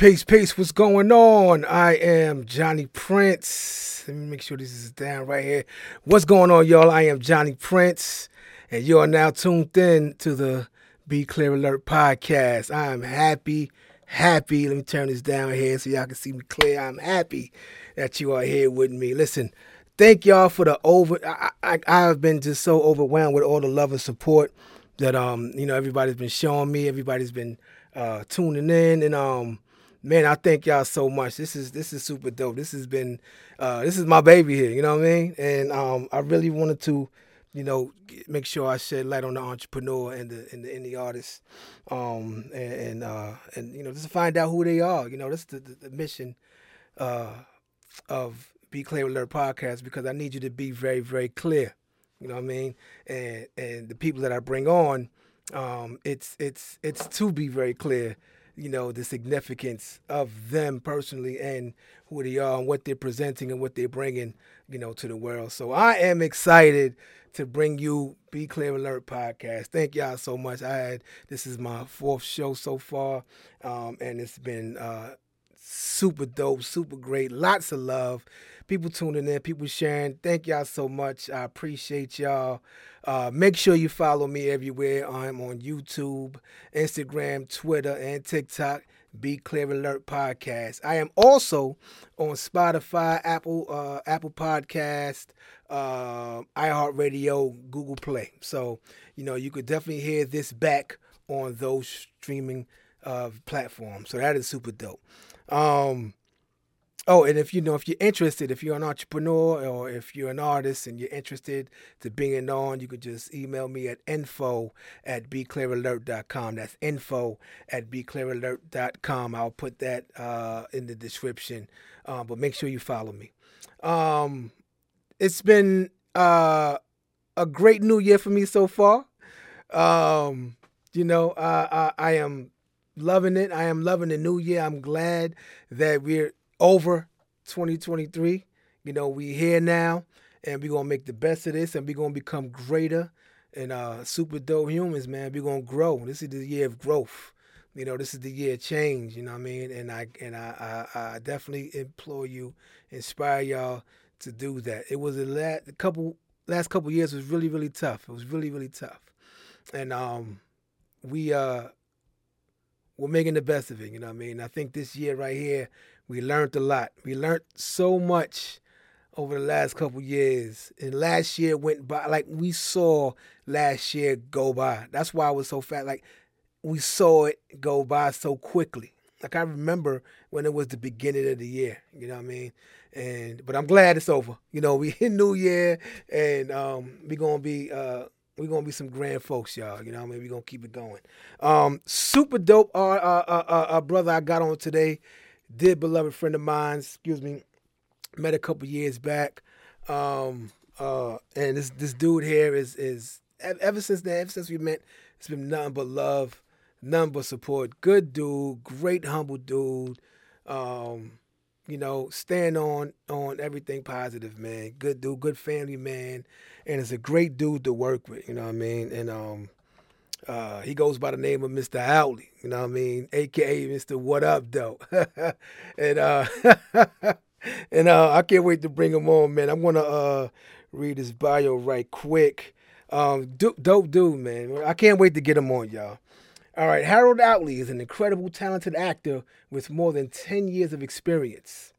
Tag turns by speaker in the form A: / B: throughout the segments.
A: Peace, peace. What's going on? I am Johnny Prince. Let me make sure this is down right here. What's going on, y'all? I am Johnny Prince, and you are now tuned in to the Be Clear Alert podcast. I am happy, happy. Let me turn this down here so y'all can see me clear. I'm happy that you are here with me. Listen, thank y'all for the over. I, I, I've been just so overwhelmed with all the love and support that um you know everybody's been showing me. Everybody's been uh tuning in and um man, I thank y'all so much. This is this is super dope. This has been uh, this is my baby here. You know what I mean? And um, I really wanted to, you know, make sure I shed light on the entrepreneur and the and the artist, um, and and, uh, and you know just find out who they are. You know, that's the, the, the mission uh, of Be Clear Alert podcast because I need you to be very very clear. You know what I mean? And and the people that I bring on, um, it's it's it's to be very clear you know, the significance of them personally and who they are and what they're presenting and what they're bringing, you know, to the world. So I am excited to bring you Be Clear Alert podcast. Thank y'all so much. I had this is my fourth show so far, um, and it's been uh, super dope, super great. Lots of love. People tuning in, people sharing. Thank y'all so much. I appreciate y'all. Uh, make sure you follow me everywhere. I'm on YouTube, Instagram, Twitter, and TikTok. Be Clear Alert Podcast. I am also on Spotify, Apple, uh, Apple Podcast, uh, iHeartRadio, Google Play. So you know you could definitely hear this back on those streaming uh, platforms. So that is super dope. Um, Oh, and if you know, if you're interested, if you're an entrepreneur or if you're an artist and you're interested to bring it on, you could just email me at info at beclearalert.com. That's info at beclearalert.com. I'll put that uh, in the description. Uh, but make sure you follow me. Um, it's been uh, a great new year for me so far. Um, you know, I, I am loving it. I am loving the new year. I'm glad that we're over 2023. You know, we here now and we're gonna make the best of this and we're gonna become greater and uh super dope humans, man. We're gonna grow. This is the year of growth. You know, this is the year of change, you know what I mean? And I and I I, I definitely implore you, inspire y'all to do that. It was a, last, a couple last couple years was really, really tough. It was really, really tough. And um we uh we're making the best of it, you know what I mean? I think this year right here we learned a lot. We learned so much over the last couple years. And last year went by like we saw last year go by. That's why I was so fat. Like we saw it go by so quickly. Like I remember when it was the beginning of the year. You know what I mean? And but I'm glad it's over. You know, we in New Year and um we gonna be uh we're gonna be some grand folks, y'all. You know, I mean, we're gonna keep it going. Um, super dope. Our, uh, uh, uh, uh, brother I got on today dear beloved friend of mine, excuse me, met a couple years back. Um, uh, and this this dude here is is ever since then, ever since we met, it's been nothing but love, nothing but support. Good dude, great humble dude. Um, you know, stand on on everything positive, man. Good dude, good family man, and it's a great dude to work with. You know what I mean? And um, uh, he goes by the name of Mr. Outley, you know what I mean, aka Mr. What Up Though. and uh, and uh, I can't wait to bring him on, man. I'm gonna uh, read his bio right quick. Um, dope dude, man. I can't wait to get him on, y'all. All right, Harold Outley is an incredible, talented actor with more than 10 years of experience.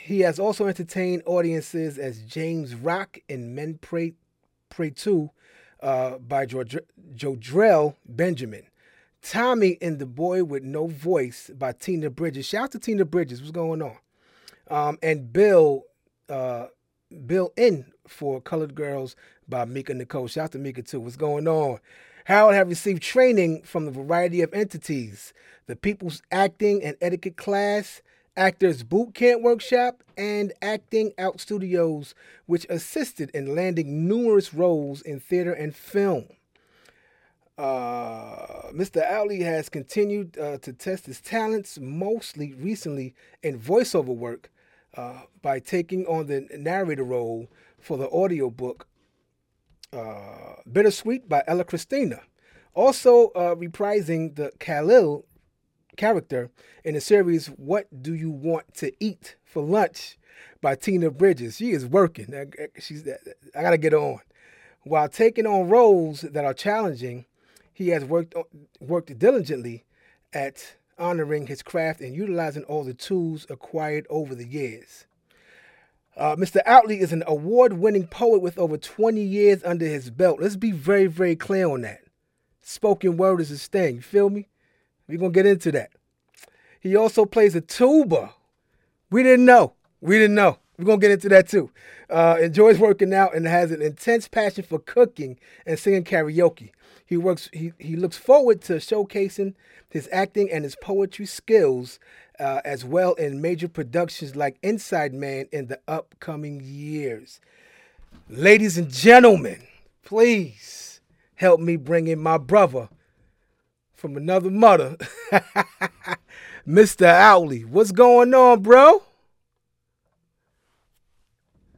A: He has also entertained audiences as James Rock in Men Pray, Pray Too, uh, by Jodrell Benjamin. Tommy in The Boy with No Voice by Tina Bridges. Shout out to Tina Bridges. What's going on? Um, and Bill, uh, Bill in for Colored Girls by Mika Nicole. Shout out to Mika too. What's going on? Harold have received training from the variety of entities, the People's Acting and Etiquette class, Actors Boot Camp Workshop, and Acting Out Studios, which assisted in landing numerous roles in theater and film. Uh, Mr. Outley has continued uh, to test his talents, mostly recently in voiceover work, uh, by taking on the narrator role for the audiobook uh, Bittersweet by Ella Christina. Also uh, reprising the Khalil character in the series What Do You Want to Eat for Lunch by Tina Bridges. She is working. She's I got to get on. While taking on roles that are challenging, he has worked worked diligently at honoring his craft and utilizing all the tools acquired over the years. Uh, Mr. Outley is an award winning poet with over 20 years under his belt. Let's be very, very clear on that. Spoken word is his thing. You feel me? We're going to get into that. He also plays a tuba. We didn't know. We didn't know. We're going to get into that too. Uh, enjoys working out and has an intense passion for cooking and singing karaoke. He works. He, he looks forward to showcasing his acting and his poetry skills uh, as well in major productions like Inside Man in the upcoming years. Ladies and gentlemen, please help me bring in my brother from another mother, Mr. Outley. What's going on, bro?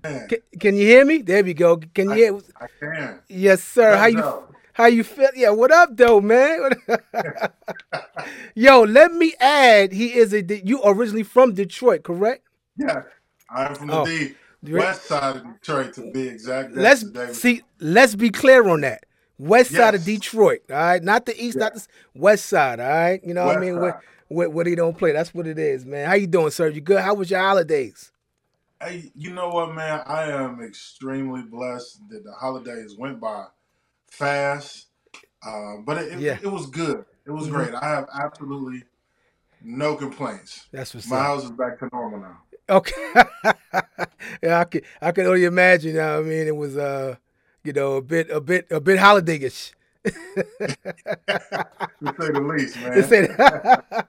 A: Can, can, you hear me? There we go. Can you
B: I,
A: hear?
B: I can.
A: Yes, sir. How you? How you feel? Yeah, what up, though, man? Yo, let me add, he is a you originally from Detroit, correct?
B: Yeah, I'm from the oh. D, west side of Detroit, to be exact.
A: That's let's see. Let's be clear on that. West yes. side of Detroit, all right, not the east, yeah. not the west side, all right. You know west what I mean? Where, where, where he don't play, that's what it is, man. How you doing, sir? You good? How was your holidays?
B: Hey, you know what, man? I am extremely blessed that the holidays went by fast, uh, but it, yeah. it, it, was good. It was mm-hmm. great. I have absolutely no complaints.
A: That's what's
B: my
A: up.
B: house is back to normal now.
A: Okay. yeah, I can I can only imagine. I mean, it was uh, you know, a bit a bit a bit holidayish.
B: to say the least, man.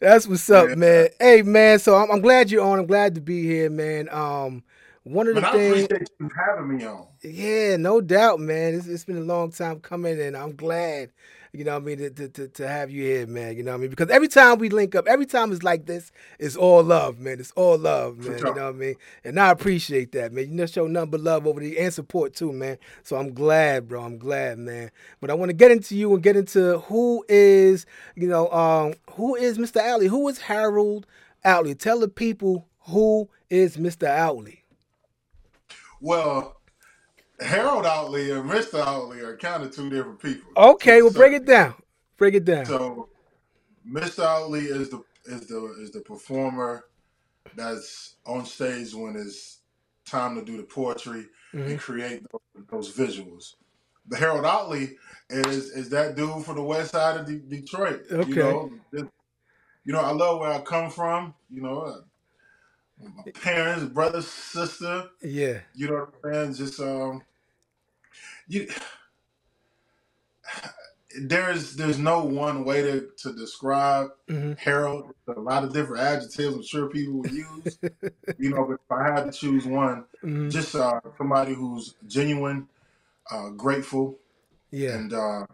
A: That's what's up, yeah. man. Hey, man. So I'm, I'm, glad you're on. I'm glad to be here, man. Um, one of the
B: but
A: things. I
B: appreciate you having me on.
A: Yeah, no doubt, man. It's, it's been a long time coming, and I'm glad, you know I mean, to, to, to have you here, man. You know I mean? Because every time we link up, every time it's like this, it's all love, man. It's all love, man. You know what I mean? And I appreciate that, man. You know, show nothing but love over the and support too, man. So I'm glad, bro. I'm glad, man. But I want to get into you and get into who is, you know, um, who is Mr. Outley? Who is Harold Outley? Tell the people who is Mr. Outley.
B: Well, Harold Outley and Mr. Outley are kind of two different people.
A: Okay, well, so, break it down. Break it down.
B: So, Mr. Outley is the is the is the performer that's on stage when it's time to do the poetry mm-hmm. and create those, those, visuals. The Harold Outley is is that dude from the west side of Detroit.
A: Okay.
B: You know, you know, I love where I come from. You know, my parents, brother, sister.
A: Yeah.
B: You know what I'm saying? Just um you there's there's no one way to, to describe mm-hmm. Harold. There's a lot of different adjectives I'm sure people will use. you know, but if I had to choose one, mm-hmm. just uh, somebody who's genuine, uh, grateful,
A: yeah,
B: and uh,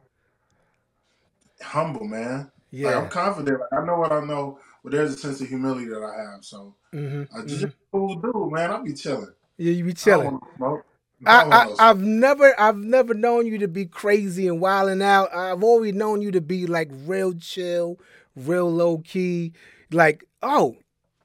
B: humble, man.
A: Yeah,
B: like, I'm confident. I know what I know, but there's a sense of humility that I have. So
A: mm-hmm.
B: I just mm-hmm. cool dude, man. I be chilling.
A: Yeah, you be chilling. I, I, have never I've never known you to be crazy and wilding out. I've always known you to be like real chill, real low key. Like, oh,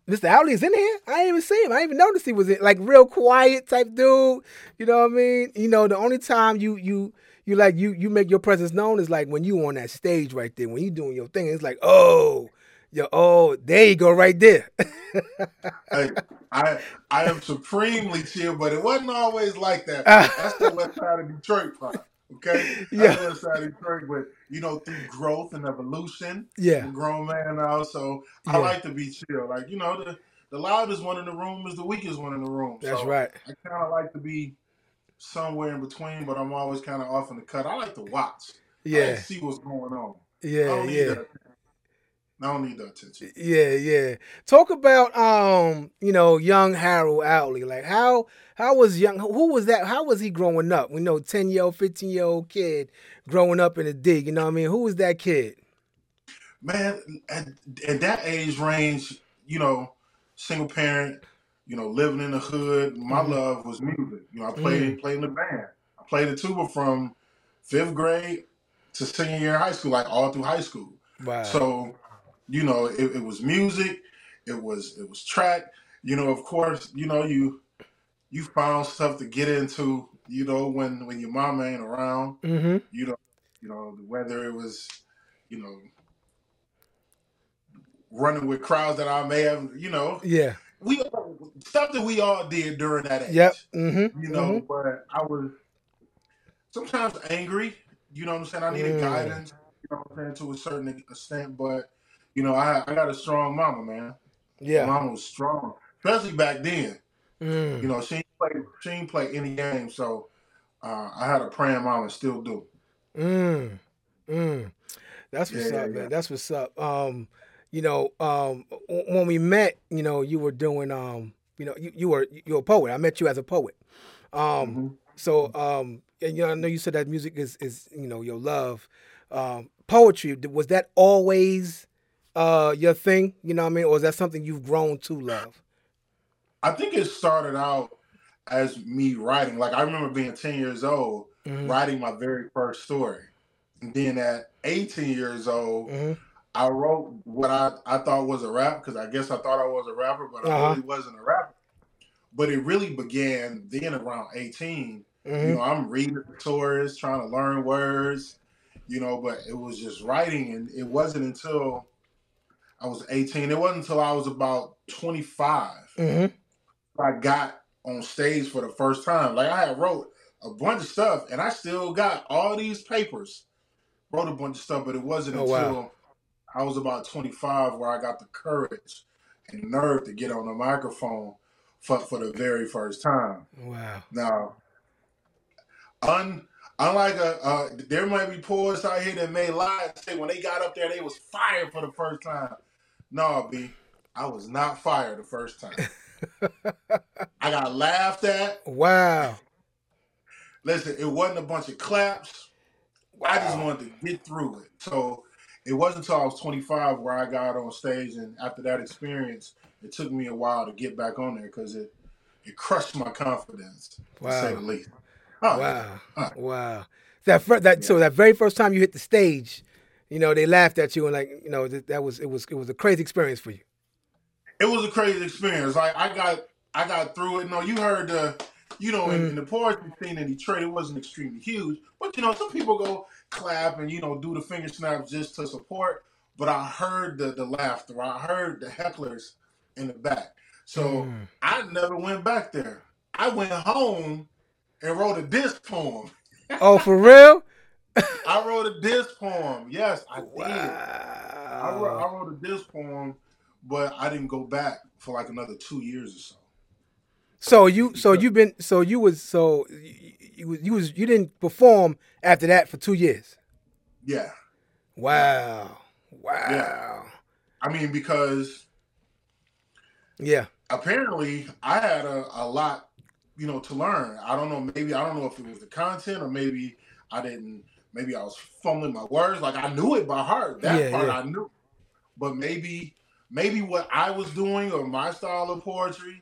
A: Mr. Outley is in here. I didn't even see him. I didn't even notice he was in like real quiet type dude. You know what I mean? You know, the only time you you you like you you make your presence known is like when you on that stage right there, when you doing your thing. It's like, oh, Yo, oh, there you go, right there.
B: hey, I I am supremely chill, but it wasn't always like that. That's the west side of Detroit part. Okay, That's yeah. the west side of Detroit, but you know, through growth and evolution,
A: yeah,
B: I'm grown man now, so I like to be chill. Like you know, the the loudest one in the room is the weakest one in the room.
A: That's
B: so
A: right.
B: I kind of like to be somewhere in between, but I'm always kind of off in the cut. I like to watch.
A: Yeah,
B: like see what's going on.
A: Yeah, yeah.
B: I don't need the attention.
A: Yeah, yeah. Talk about um, you know, young Harold Outley. Like how how was young who was that? How was he growing up? We know 10 year old, 15 year old kid growing up in the dig, you know what I mean? Who was that kid?
B: Man, at, at that age range, you know, single parent, you know, living in the hood, my mm-hmm. love was music. You know, I played mm-hmm. played in the band. I played the tuba from fifth grade to senior year of high school, like all through high school.
A: Wow.
B: So you know, it, it was music, it was it was track. You know, of course, you know you you found stuff to get into. You know, when when your mama ain't around.
A: Mm-hmm.
B: You know, you know whether it was, you know, running with crowds that I may have, you know,
A: Yeah.
B: we stuff that we all did during that age.
A: Yep. Mm-hmm.
B: You know, but I was sometimes angry. You know what I'm saying? I needed
A: Mm.
B: guidance. You know what I'm saying to a certain extent, but you know, I I got a strong mama, man.
A: Yeah.
B: Mama was strong, especially back then.
A: Mm.
B: You know, she ain't play she ain't play any game, so uh, I had a praying mama, still do.
A: Mm. Mm. That's what's
B: Yeah,
A: up,
B: yeah,
A: man. That's what's up. Um, you know, um, w- when we met, you know, you were doing, um, you know, you, you were you were a poet. I met you as a poet. Um,
B: Mhm.
A: so, um, and you know, I know you said that music is is you know your love. Um, poetry was that always uh your thing? You know what I mean, or is that something you've grown to love?
B: I think it started out as me writing. Like I remember being 10 years old,
A: Mhm.
B: writing my very first story. And then at 18 years old,
A: Mhm.
B: I wrote what I, I thought was a rap because I guess I thought I was a rapper, but I
A: Uh-huh.
B: really wasn't a rapper. But it really began then around 18. You
A: Mhm.
B: know, I'm reading stories, trying to learn words, you know, but it was just writing. And it wasn't until I was 18, it wasn't until I was about 25
A: Mhm.
B: I got on stage for the first time. Like I had wrote a bunch of stuff, and I still got all these papers. Wrote a bunch of stuff, but it wasn't
A: Oh, wow.
B: until I was about 25 where I got the courage and nerve to get on the microphone for, for the very first time.
A: Wow.
B: Now, un, unlike a, uh, there might be poets out here that may lie and say when they got up there they was fired for the first time. No, B, I was not fired the first time. I got laughed at.
A: Wow.
B: Listen, it wasn't a bunch of claps. I just wanted to get through it. So it wasn't until I was 25 where I got on stage, and after that experience, it took me a while to get back on there because it it crushed my confidence, to say the least. Oh.
A: Wow. Wow. That fir- that so that very first time you hit the stage, you know, they laughed at you and like, you know, that, that was it was it was a crazy experience for you.
B: It was a crazy experience. Like I got I got through it. No, you heard the you know, in,
A: Mm.
B: in the poetry scene in Detroit, it wasn't extremely huge. But you know, some people go clap and you know do the finger snaps just to support. But I heard the the laughter. I heard the hecklers in the back. So
A: Mm.
B: I never went back there. I went home and wrote a diss poem.
A: Oh, for real?
B: I wrote a diss poem. Yes, I did. I wrote, I wrote a diss poem, but I didn't go back for like another two years or so.
A: So you so you've been so you was so you, you was you was you didn't perform after that for 2 years.
B: yeah,
A: Wow.
B: yeah.
A: Wow.
B: I mean, because
A: Yeah.
B: apparently I had a, a lot, you know, to learn. I don't know. Maybe I don't know if it was the content or maybe I didn't. Maybe I was fumbling my words. Like I knew it by heart. That
A: Yeah,
B: part
A: yeah.
B: I knew. But maybe, maybe what I was doing or my style of poetry,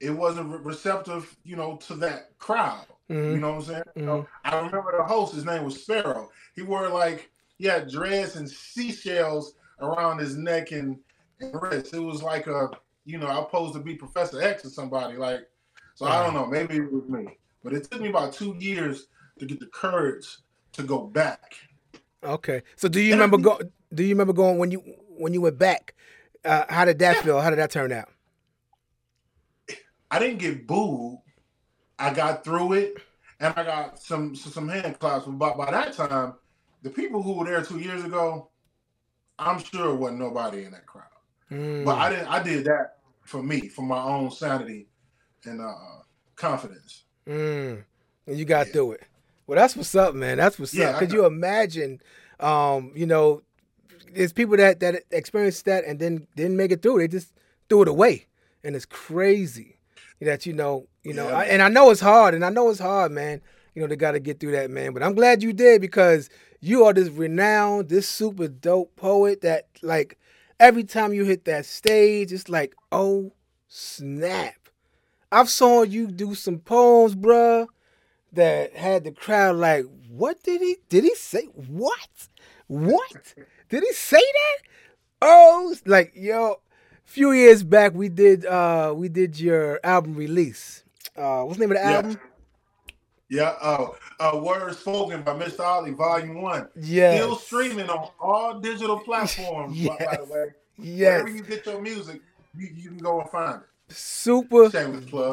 B: it wasn't re- receptive, you know, to that crowd. You
A: Mhm.
B: know what I'm saying?
A: Mhm.
B: So I remember the host. His name was Sparrow. He wore like he had dreads and seashells around his neck and, and wrist. It was like a you know I was supposed to be Professor X or somebody like. So I don't know. Maybe it was me, but it took me about two years to get the courage to go back.
A: Okay. So do you
B: And
A: remember go do you remember going when you when you went back? Uh, how did that
B: yeah,
A: feel? How did that turn out?
B: I didn't get booed. I got through it, and I got some some hand claps. But by that time, the people who were there two years ago, I'm sure wasn't nobody in that crowd. But I
A: Mm.
B: didn't. I did that for me, for my own sanity and uh, confidence.
A: Mm. And you got
B: Yeah,
A: through it. Well, that's what's up, man. That's what's up.
B: yeah. I
A: Could you imagine? Um, you know, there's people that that experienced that and then didn't make it through. They just threw it away, and it's crazy that you know, you know.
B: Yeah,
A: I, and I know it's hard, and I know it's hard, man. You know, they got to get through that, man. But I'm glad you did because you are this renowned, this super dope poet that, like, every time you hit that stage, it's like, oh snap! I've saw you do some poems, bruh, that had the crowd like, what did he did he say? What? What? Did he say that? Oh, like yo, a few years back we did uh we did your album release. Uh, what's the name of the
B: Yeah.
A: album?
B: Yeah. Oh, uh, Words Spoken by Mr. Outley, Volume One.
A: Yeah,
B: Still streaming on all digital platforms. by, by the way,
A: Yes.
B: wherever you get your music, you, you can go and find it.
A: Super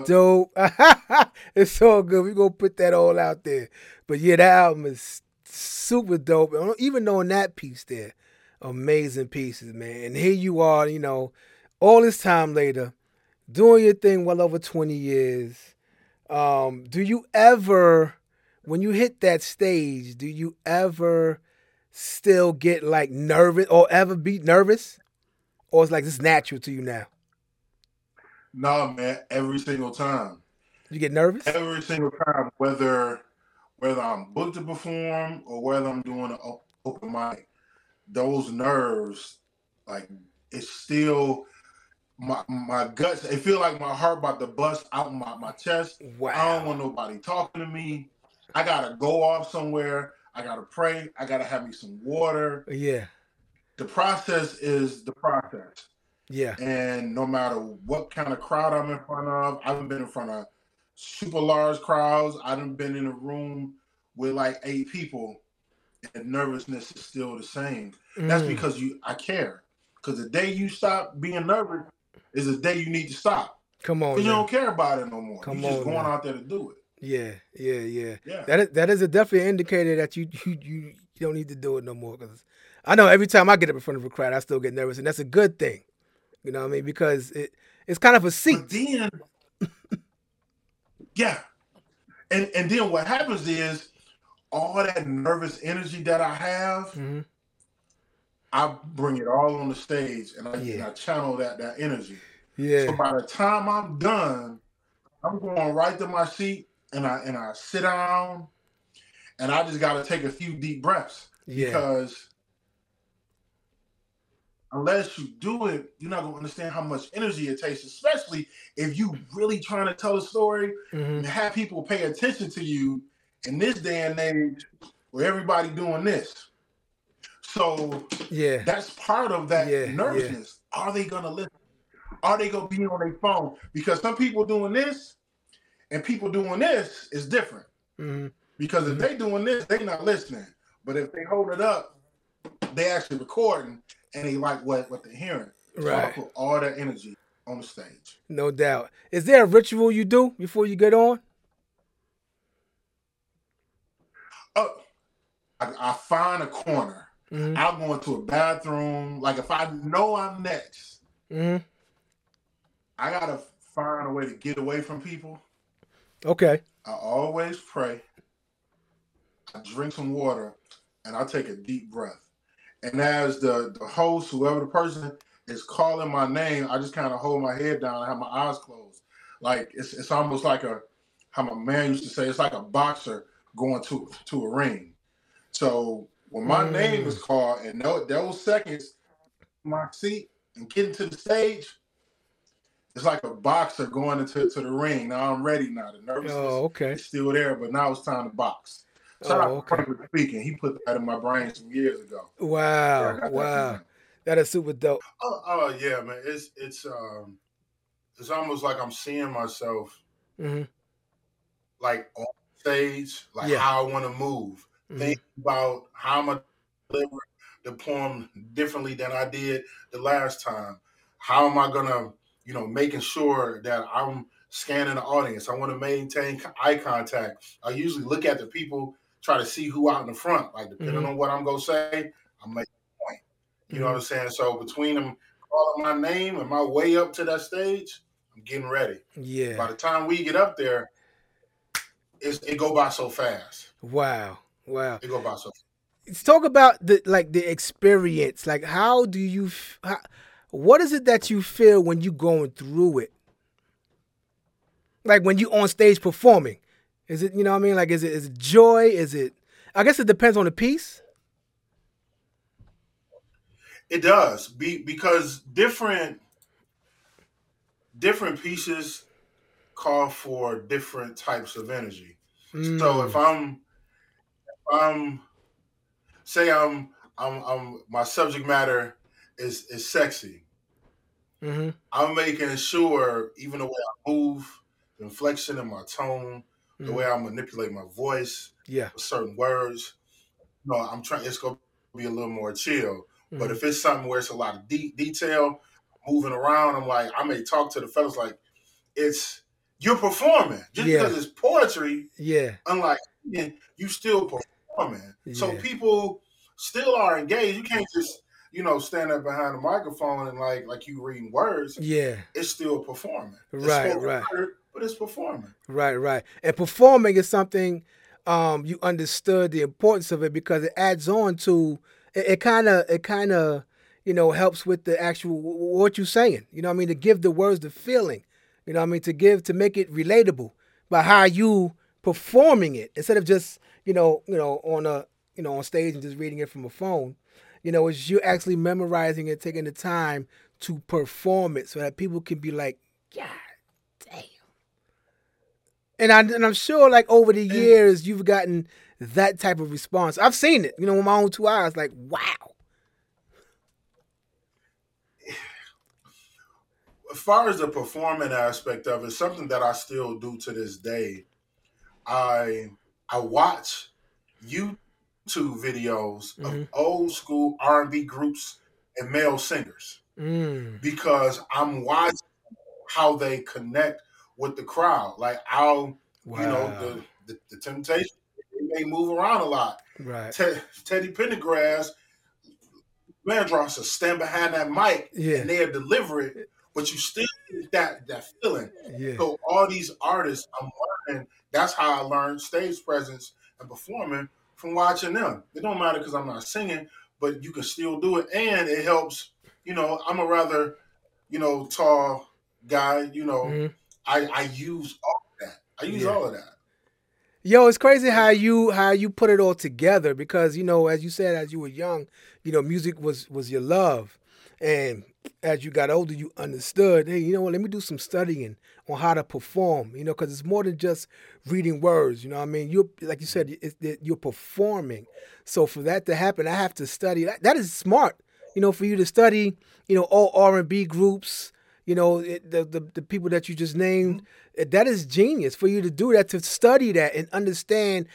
A: dope. it's all good. We're gonna put that all out there. But yeah, that album is super dope. Even knowing that piece there, amazing pieces, man. And here you are, you know, all this time later, doing your thing well over twenty years. Um, do you ever, when you hit that stage, do you ever still get like nervous or ever be nervous, or it's like it's natural to you now?
B: No, man. Every single time.
A: You get nervous?
B: every single time, whether whether I'm booked to perform or whether I'm doing an open mic, those nerves, like it's still my my guts. It feel like my heart about to bust out my, my chest.
A: Wow.
B: I don't want nobody talking to me. I gotta go off somewhere. I gotta pray. I gotta have me some water.
A: Yeah,
B: The process is the process.
A: Yeah,
B: And no matter what kind of crowd I'm in front of, I haven't been in front of super large crowds. I haven't been in a room with like eight people, and nervousness is still the same. That's
A: Mm,
B: because you I care. Because the day you stop being nervous is the day you need to stop.
A: come on.
B: Because you don't care about it no more.
A: Come
B: You're just
A: on
B: going
A: now.
B: out there to do it.
A: Yeah, yeah, yeah.
B: Yeah.
A: That is that is a definitely indicator that you you you, you don't need to do it no more. Because I know every time I get up in front of a crowd, I still get nervous, and that's a good thing. You know what I mean? Because it it's kind of a
B: But
A: seat.
B: then, yeah, and and then what happens is all that nervous energy that I have,
A: Mhm.
B: I bring it all on the stage, and I,
A: Yeah.
B: I channel that that energy. So
A: Yeah,
B: by the time I'm done, I'm going right to my seat, and I and I sit down, and I just got to take a few deep breaths
A: yeah,
B: because unless you do it, you're not gonna understand how much energy it takes, especially if you really trying to tell a story
A: hmm
B: and have people pay attention to you in this day and age where everybody doing this. So
A: yeah,
B: that's part of that
A: Yeah, yeah.
B: nervousness. Are they gonna listen? Are they gonna be on their phone? Because some people doing this and people doing this is different.
A: hmm
B: Because if they doing this, they not listening. But if they hold it up, they actually recording and they like what what they're hearing. So I
A: right.
B: put all that energy on the stage.
A: No doubt. Is there a ritual you do before you get on?
B: Oh, I, I find a corner.
A: hmm
B: I'll go into a bathroom. Like if I know I'm next,
A: hmm
B: I gotta find a way to get away from people.
A: Okay.
B: I always pray. I drink some water, and I take a deep breath. And as the the host, whoever the person is calling my name, I just kind of hold my head down and have my eyes closed. Like it's it's almost like a how my man used to say, it's like a boxer going to to a ring. So when my name
A: Mm.
B: is called, and those, those seconds, my seat and getting to the stage, it's like a boxer going into to the ring. Now I'm ready. Now the nervousness
A: Oh, okay.
B: it's still there, but now it's time to box. Shout
A: Oh,
B: out
A: okay.
B: to speaking. He put that in my brain some years ago. Yeah,
A: Wow.
B: that
A: Wow. That is super dope.
B: Oh, oh yeah, man. It's it's um it's almost like I'm seeing myself
A: hmm
B: like on stage, like
A: Yeah.
B: how I want to move.
A: hmm
B: Think about how I'm gonna deliver the poem differently than I did the last time. How am I gonna, you know, making sure that I'm scanning the audience. I want to maintain eye contact. I usually look at the people, try to see who out in the front. Like depending
A: Mhm.
B: on what I'm gonna say, I'm making a point. You know
A: Mhm.
B: what I'm saying? So between them calling my name and my way up to that stage, I'm getting ready.
A: Yeah.
B: By the time we get up there, it's, it go by so fast.
A: Wow. Wow.
B: It go by so. Fast.
A: Let's talk about the like the experience. Like, how do you? How, what is it that you feel when you going through it? Like when you on stage performing, is it you know what I mean? Like, is it is it joy? Is it? I guess it depends on the piece.
B: It does be because different different pieces call for different types of energy. So
A: Mm,
B: if I'm if I'm say I'm I'm I'm my subject matter is is sexy.
A: Mm-hmm.
B: I'm making sure, even the way I move, the inflection in my tone, the
A: Mhm.
B: way I manipulate my voice,
A: Yeah.
B: with certain words. No, I'm trying. It's gonna be a little more chill. But
A: Mhm.
B: if it's something where it's a lot of de- detail, moving around, I'm like, I may talk to the fellas like, it's you're performing just
A: Yeah.
B: because it's poetry.
A: yeah.
B: Unlike you still performing. So people still are engaged. You can't just you know stand up behind a microphone and like like you reading words.
A: Yeah.
B: It's still performing. It's
A: Right, right.
B: word, but it's performing.
A: Right, right. And performing is something um, you understood the importance of it because it adds on to it. Kind of, it kind of, you know, helps with the actual what you're saying. You know, what I mean, to give the words the feeling. You know, what I mean, to give to make it relatable by how you performing it instead of just you know, you know, on a you know on stage and just reading it from a phone. You know, it's you actually memorizing it, taking the time to perform it so that people can be like, damn. And, I, and I'm sure, like over the years, you've gotten that type of response. I've seen it, you know, with my own two eyes. Like, wow.
B: as far as the performing aspect of it, something that I still do to this day, I I watch YouTube videos
A: Mhm.
B: of old school R and B groups and male singers
A: Mm,
B: because I'm watching how they connect with the crowd. Like I'll,
A: wow.
B: you know, the, the the Temptation, they move around a lot.
A: right.
B: Ted, Teddy Pendergrass, Vandross will stand behind that mic
A: Yeah.
B: and they'll deliver it, but you still get that that feeling.
A: Yeah.
B: So all these artists, I'm learning. That's how I learned stage presence and performing from watching them. It don't matter because I'm not singing, but you can still do it, and it helps. You know, I'm a rather, you know, tall guy. You know,
A: Mhm.
B: I I use all of that. I use
A: Yeah.
B: all of that.
A: Yo, it's crazy how you how you put it all together because you know, as you said, as you were young, you know, music was was your love, and as you got older, you understood. Hey, you know what? Let me do some studying on how to perform. You know, because it's more than just reading words. You know, what I mean, you like you said, it's, it, you're performing. So for that to happen, I have to study. That, that is smart. You know, for you to study, you know, all R and B groups. You know, it, the, the the people that you just named. That is genius for you to do that, to study that and understand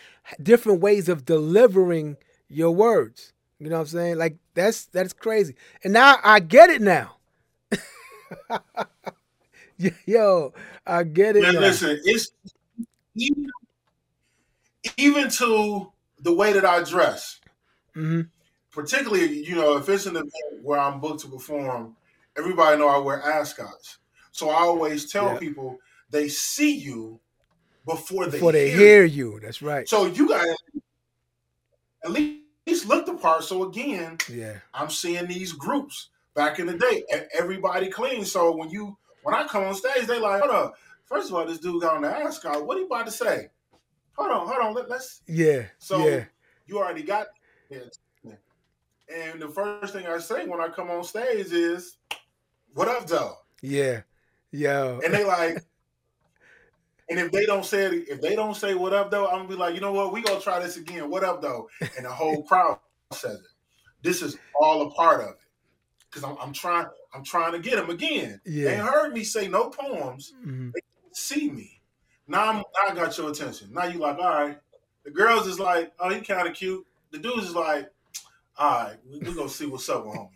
A: different ways of delivering your words. You know what I'm saying? Like that's that's crazy. And now I get it now. Yo, I get it
B: Man,
A: now.
B: listen, it's even, even to the way that I dress.
A: hmm
B: particularly you know if it's an event where I'm booked to perform, everybody know I wear ascots. So I always tell
A: Yeah.
B: people they see you before they
A: Before they
B: hear.
A: hear you. That's right.
B: So you got at least look the part. So again,
A: Yeah.
B: I'm seeing these groups back in the day, everybody clean. So when you when I come on stage, they like, hold up. First of all, this dude got on the ascot. What he about to say? Hold on, hold on. Let, let's
A: Yeah.
B: so
A: yeah.
B: you already got it. And the first thing I say when I come on stage is, "What up, though?"
A: Yeah. Yo.
B: And they like, and if they don't say it, if they don't say "What up, though," I'm gonna be like, "You know what? We gonna try this again. What up, though?" And the whole crowd says it. This is all a part of it because I'm, I'm trying. I'm trying to get them again.
A: Yeah.
B: They heard me say no poems.
A: Mhm.
B: See me. Now, I'm, now I got your attention. Now you like, all right. The girls is like, oh, he kind of cute. The dudes is like, all right, we, we gonna see what's up with homie.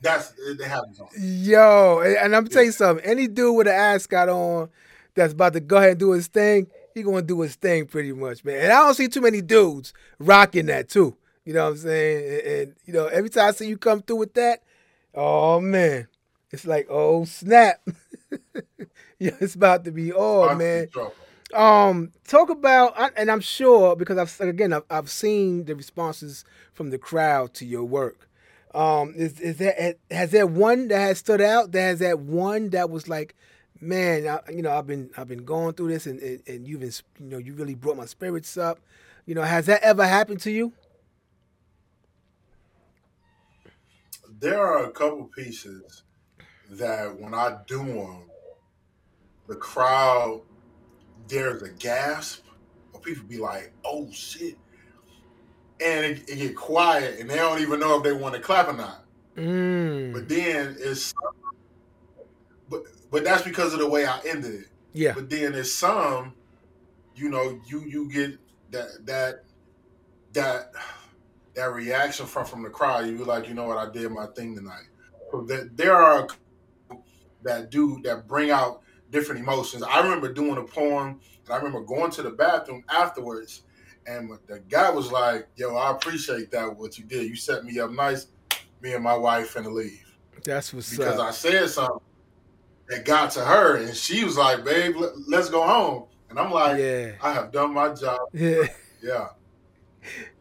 B: That's it happens. On.
A: Yo, and I'm tell you something. Any dude with an ascot on that's about to go ahead and do his thing, he gonna do his thing pretty much, man. And I don't see too many dudes rocking that too. You know what I'm saying? And, and, you know, every time I see you come through with that, oh man, it's like oh snap. yeah, it's about to be oh
B: About to be
A: man. Um, talk about, and I'm sure because I've again I've, I've seen the responses from the crowd to your work. Um, is is that has that one that has stood out? That has that one that was like, man, I, you know, I've been I've been going through this, and, and and you've been, you know, you really brought my spirits up. You know, has that ever happened to you?
B: There are a couple pieces that when I do them, the crowd there's a gasp, or people be like, "Oh shit," and it, it get quiet, and they don't even know if they want to clap or not.
A: Mm.
B: But then it's but but that's because of the way I ended it.
A: Yeah.
B: But then there's some, you know, you you get that that that that reaction from from the crowd. You be like, you know what, I did my thing tonight. That there are that do that bring out different emotions. I remember doing a poem, and I remember going to the bathroom afterwards, and the guy was like, "Yo, I appreciate that what you did. You set me up nice. Me and my wife finna leave."
A: That's what's
B: because
A: up.
B: I said something that got to her, and she was like, "Babe, let, let's go home." And I'm like,
A: yeah.
B: "I have done my job."
A: Yeah.
B: Yeah.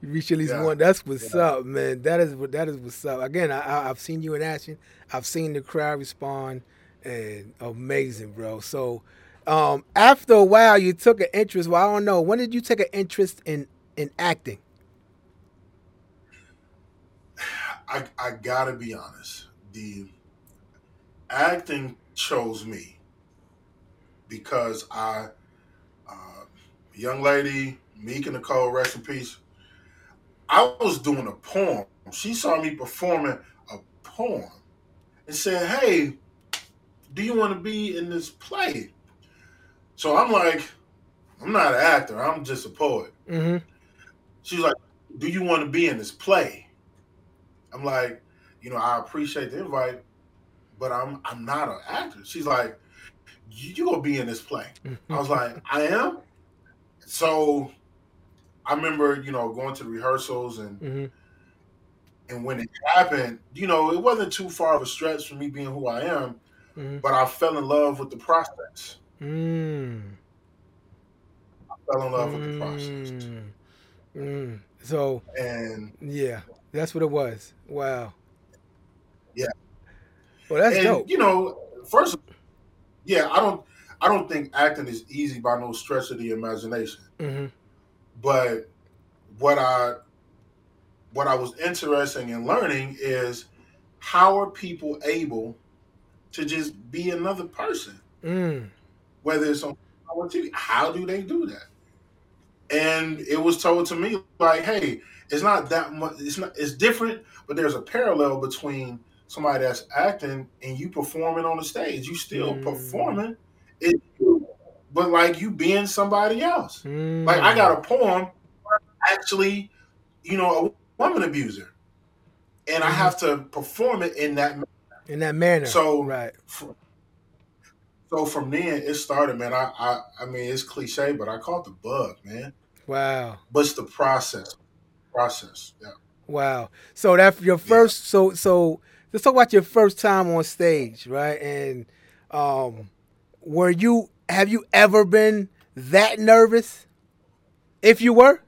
A: You reach at least
B: Yeah.
A: one. That's what's
B: Yeah.
A: up, man. That is what that is what's up. Again, I, I, I've seen you in action. I've seen the crowd respond, and amazing, bro. So, um, after a while, you took an interest. Well, I don't know. When did you take an interest in in acting?
B: I I gotta be honest. The acting chose me because I, uh, young lady, Mika Nicole, rest in peace. I was doing a poem. She saw me performing a poem and said, "Hey, do you want to be in this play?" So I'm like, "I'm not an actor. I'm just a poet."
A: Mm-hmm.
B: She's like, "Do you want to be in this play?" I'm like, "You know, I appreciate the invite, but I'm I'm not an actor." She's like, "You, gonna be in this play?" I was like, "I am." So I remember, you know, going to the rehearsals and
A: mm-hmm.
B: and when it happened, you know, it wasn't too far of a stretch for me being who I am,
A: Mm-hmm.
B: but I fell in love with the process.
A: Mm.
B: I fell in love with the process,
A: Mm. Mm. So
B: and
A: yeah, that's what it was. Wow.
B: Yeah.
A: Well, that's
B: and
A: dope.
B: you know, first, yeah, I don't, I don't think acting is easy by no stretch of the imagination.
A: Mm-hmm.
B: But what I what I was interested in learning is how are people able to just be another person,
A: Mm.
B: Whether it's on TV. How do they do that? And it was told to me like, hey, it's not that much. It's not. It's different, but there's a parallel between somebody that's acting and you performing on the stage. You still
A: Mm.
B: performing, it, but like you being somebody else.
A: Mm.
B: Like I got a poem, actually, you know, a woman abuser, and I
A: Mhm.
B: have to perform it in that.
A: in that manner.
B: So,
A: right.
B: So from then it started, man. I, I, I mean, it's cliche, but I caught the bug, man.
A: Wow.
B: But it's the process, process. Yeah.
A: Wow. So that your first so so let's talk about your first time on stage, right? And um were you have you ever been that nervous? If you were?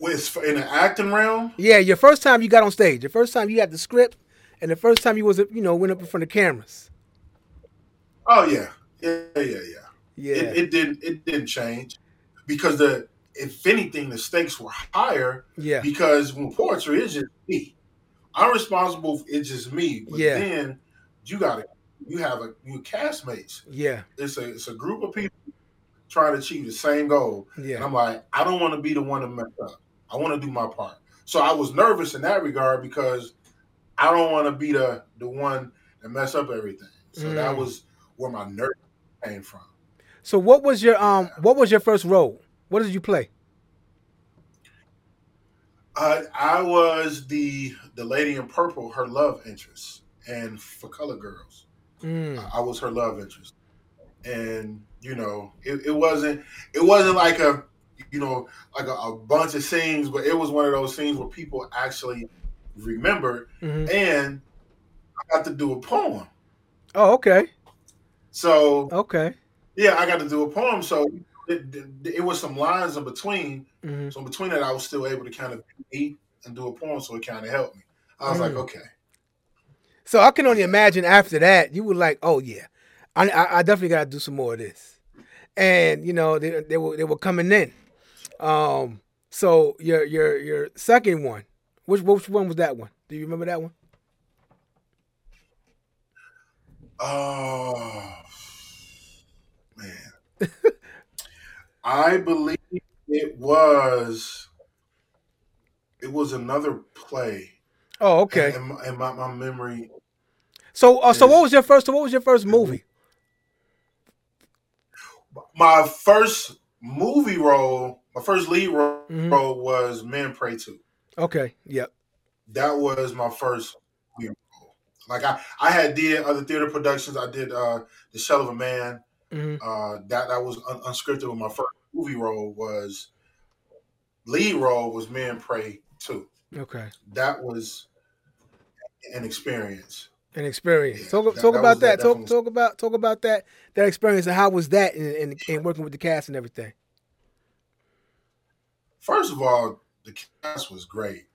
B: With in the acting realm,
A: Yeah, your first time you got on stage, your first time you got the script, and the first time you was you know went up in front of cameras.
B: oh yeah, yeah, yeah, yeah.
A: Yeah.
B: It, it didn't, it didn't change because the, if anything, the stakes were higher
A: yeah.
B: because when poetry is just me, I'm responsible. It's just me. But
A: Yeah.
B: then you got to you have a you castmates.
A: Yeah.
B: It's a it's a group of people trying to achieve the same goal. Yeah. And
A: Yeah.
B: I'm like, I don't want to be the one to mess up. I want to do my part. So I was nervous in that regard because I don't want to be the the one that mess up everything. So that
A: Mm.
B: was where my nerve came from.
A: So what was your um what was your first role? What did you play?
B: I I was the the lady in purple, her love interest, and for Color Girls,
A: Mm.
B: I was her love interest, and you know, it, it wasn't it wasn't like a you know like a, a bunch of scenes, but it was one of those scenes where people actually remembered,
A: hmm
B: and I got to do a poem.
A: Oh, okay.
B: So
A: Okay.
B: yeah, I got to do a poem. So it, it, it was some lines in between.
A: hmm
B: So in between that, I was still able to kind of eat and do a poem, so it kind of helped me. I was like,
A: Mm.
B: okay.
A: So I can only imagine after that you were like, oh yeah, I I, I definitely got to do some more of this, and you know they they were they were coming in. Um. So your your your second one, which which one was that one? Do you remember that one?
B: Oh man, I believe it was. it was another play.
A: Oh, okay.
B: And, and my, my memory.
A: So, uh, so what was your first? What was your first movie?
B: My first movie role, my first lead role, mm-hmm. role was Men Pray Two.
A: Okay. Yep.
B: That was my first role. Like I, I had did other theater productions. I did uh The Shell of a Man. Mm-hmm. Uh, that that was un- unscripted. With my first movie role was lead role was Men Pray Two.
A: Okay.
B: That was an experience.
A: An experience. Yeah, talk that, talk that about that. Talk talk about talk about that that experience and how was that in, in, in working with the cast and everything.
B: First of all, the cast was great.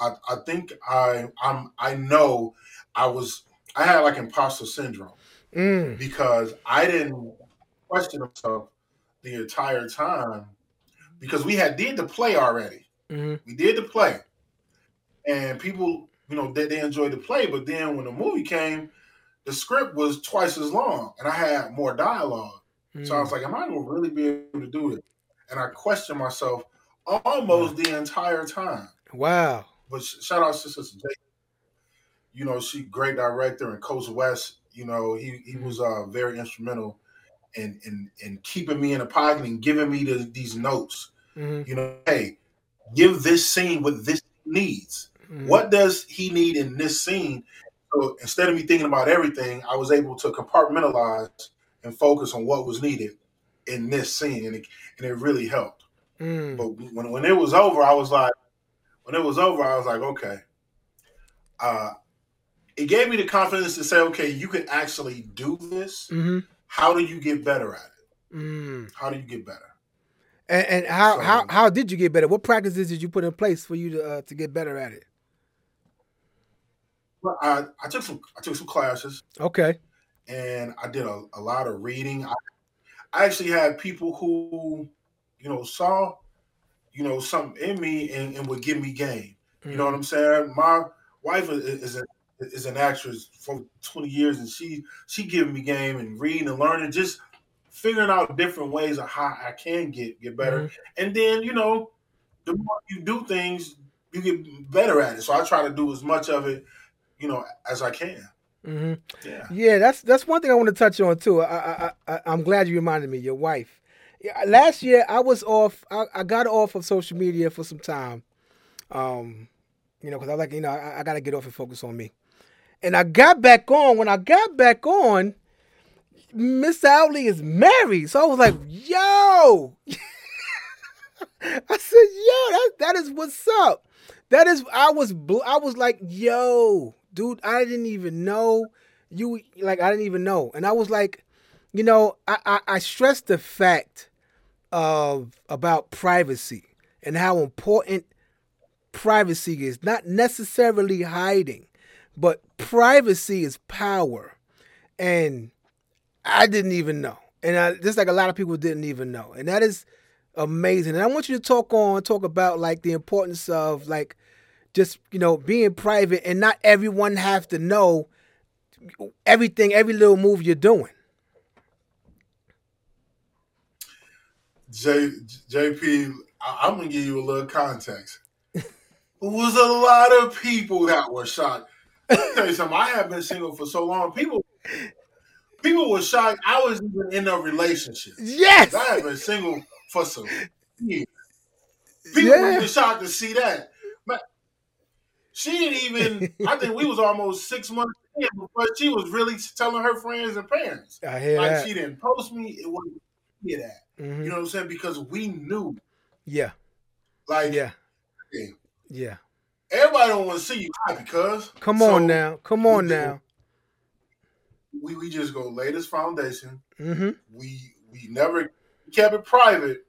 B: I, I think I I'm I know I was I had like imposter syndrome mm. because I didn't question myself the entire time because we had did the play already. Mm-hmm. We did the play, and people you know they, they enjoyed the play. But then when the movie came, the script was twice as long, and I had more dialogue. Mm. So I was mm. like, "Am I gonna really be able to do it?" And I questioned myself almost the entire time.
A: Wow.
B: But shout out to Sister J. You know, she great director and Coach West. You know, he he was uh, very instrumental in in in keeping me in the pocket and giving me the, these notes. Mm-hmm. You know, hey, give this scene what this needs. Mm-hmm. What does he need in this scene? So instead of me thinking about everything, I was able to compartmentalize and focus on what was needed in this scene, and it, and it really helped. Mm. But when when it was over, I was like, when it was over, I was like, okay. Uh, it gave me the confidence to say, okay, you can actually do this. Mm-hmm. How do you get better at it? Mm. How do you get better?
A: And, and how, so, how how did you get better? What practices did you put in place for you to uh, to get better at it?
B: Well, I, I took some I took some classes.
A: Okay.
B: And I did a, a lot of reading. I, I actually had people who, you know, saw you know, something in me and, and would give me game. Mm-hmm. You know what I'm saying? My wife is, is a is an actress for 20 years and she she giving me game and reading and learning just figuring out different ways of how I can get get better. Mm-hmm. And then, you know, the more you do things, you get better at it. So I try to do as much of it, you know, as I can.
A: Mm-hmm. Yeah, yeah. That's that's one thing I want to touch on too. I, I, I I'm glad you reminded me. Your wife, last year I was off. I, I, got off of social media for some time. Um, you know, because I was like, you know, I, I got to get off and focus on me. And I got back on. When I got back on, Miss Outley is married. So I was like, yo. I said, yo, that, that is what's up. That is, I was, I was like, yo, dude, I didn't even know you, like, I didn't even know. And I was like, you know, I, I, I stressed the fact of about privacy and how important privacy is. Not necessarily hiding, but privacy is power. And I didn't even know. And I, just like a lot of people didn't even know. And that is amazing. And I want you to talk on, talk about like the importance of like just, you know, being private and not everyone have to know everything, every little move you're doing.
B: J, JP, I, am gonna give you a little context. It was a lot of people that were shocked. tell you something. I have been single for so long. People, people were shocked. I was even in a relationship.
A: Yes,
B: I have been single for some years. People yeah. were shocked to see that. But she didn't even. I think we was almost six months in before she was really telling her friends and parents.
A: I hear
B: like
A: that.
B: she didn't post me. It wasn't that. Mm-hmm. You know what I'm saying? Because we knew.
A: Yeah.
B: Like
A: yeah. Yeah. yeah.
B: Everybody don't want to see you high because.
A: Come so on now. Come on we now.
B: we we just go lay this foundation.
A: Mm-hmm.
B: We we never kept it private.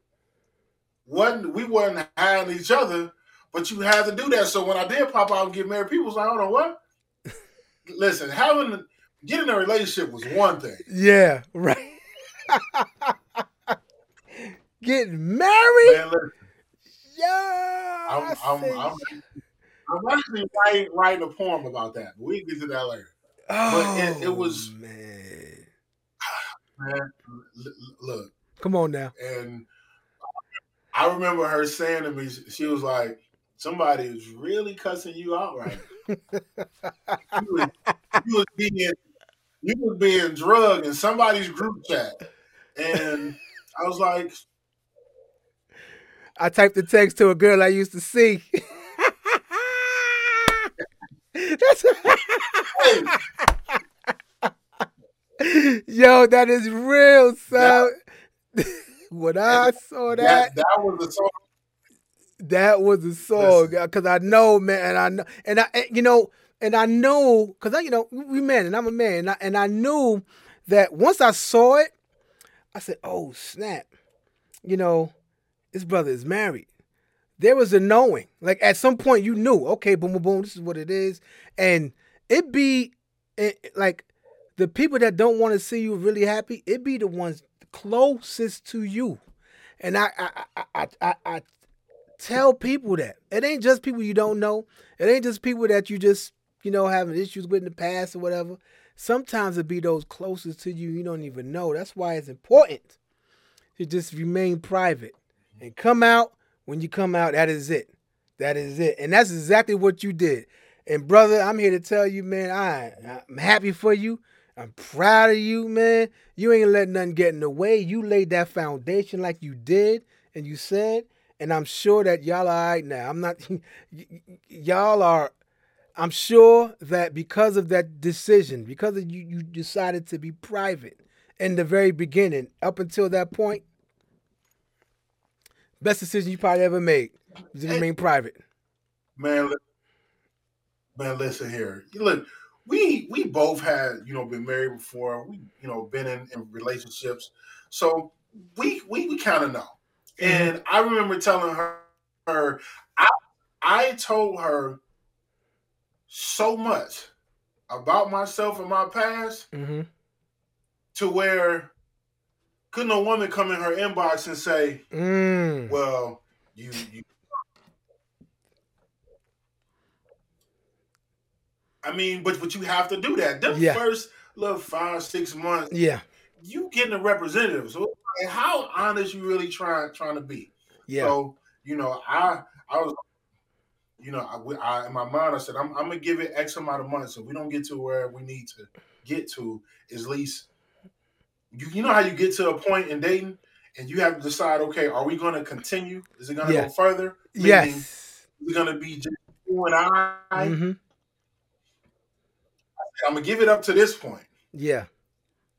B: wasn't we wasn't hiding each other, but you had to do that. So when I did pop out and get married, people was like, "Hold on, what?" Listen, having getting a relationship was one thing.
A: Yeah, right. Getting married? Man, yeah.
B: I'm, I'm, I'm, I'm, actually writing, writing a poem about that, we can get to that later.
A: Oh, but it,
B: it oh, was
A: man.
B: Man, look.
A: Come on now.
B: And I remember her saying to me, she was like, somebody is really cussing you out right now. you, was, you was being you was being drugged in somebody's group chat. And I was like
A: I typed the text to a girl I used to see. That's Yo, that is real, so when I saw that,
B: that, that was the song.
A: That was a song because uh, I know, man, and I know, and I, and, you know, and I know because I, you know, we men, and I'm a man, and I, and I knew that once I saw it, I said, "Oh snap!" You know, this brother is married. There was a knowing. Like at some point, you knew, okay, boom, boom, boom. This is what it is, and it be it, like the people that don't want to see you really happy. It be the ones closest to you, and I, I, I, I, I, I Tell people that. It ain't just people you don't know. It ain't just people that you just, you know, having issues with in the past or whatever. Sometimes it be those closest to you you don't even know. That's why it's important to just remain private and come out when you come out. That is it. That is it. And that's exactly what you did. And brother, I'm here to tell you, man, I, I'm happy for you. I'm proud of you, man. You ain't let nothing get in the way. You laid that foundation like you did and you said, and I'm sure that y'all are right now. I'm not, y'all are, I'm sure that because of that decision, because of you, you decided to be private in the very beginning, up until that point, best decision you probably ever made is to remain private.
B: Man, man, listen here. Look, we we both had you know been married before. We you know been in, in relationships, so we we we kind of know. Mm-hmm. And I remember telling her, her I, I told her so much about myself and my past mm-hmm. to where couldn't a woman come in her inbox and say, mm. "Well, you, you." I mean, but but you have to do that. The yeah. first little five six months,
A: yeah,
B: you getting a representative. So how honest you really trying trying to be? Yeah. So you know, I I was, you know, I, I in my mind I said I'm, I'm gonna give it X amount of months. So we don't get to where we need to get to, at least you you know how you get to a point in dating and you have to decide, okay, are we going to continue? Is it going to yeah. go further?
A: Meaning, yes.
B: We're going to be just you and I. Mm-hmm. I'm gonna give it up to this point.
A: Yeah.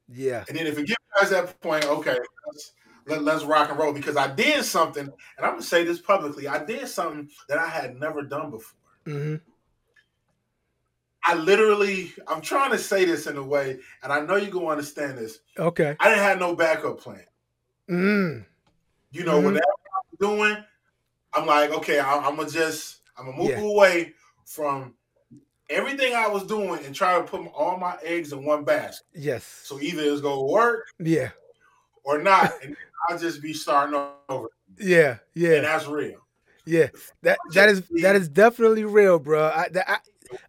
A: Yeah.
B: And then if it gets past that point, okay, let's, let, us let us rock and roll because I did something, and I'm gonna say this publicly. I did something that I had never done before. Mm-hmm. I literally, I'm trying to say this in a way, and I know you're gonna understand this.
A: Okay.
B: I didn't have no backup plan. Mm. You know, mm-hmm. whatever I'm doing, I'm like, okay, I, am gonna just, I'm gonna move yeah. away from everything I was doing and try to put all my eggs in one basket.
A: Yes.
B: So either it's gonna work,
A: yeah,
B: or not, and I'll just be starting over.
A: Yeah, yeah,
B: and that's real.
A: Yeah, that that is that is definitely real, bro. I I,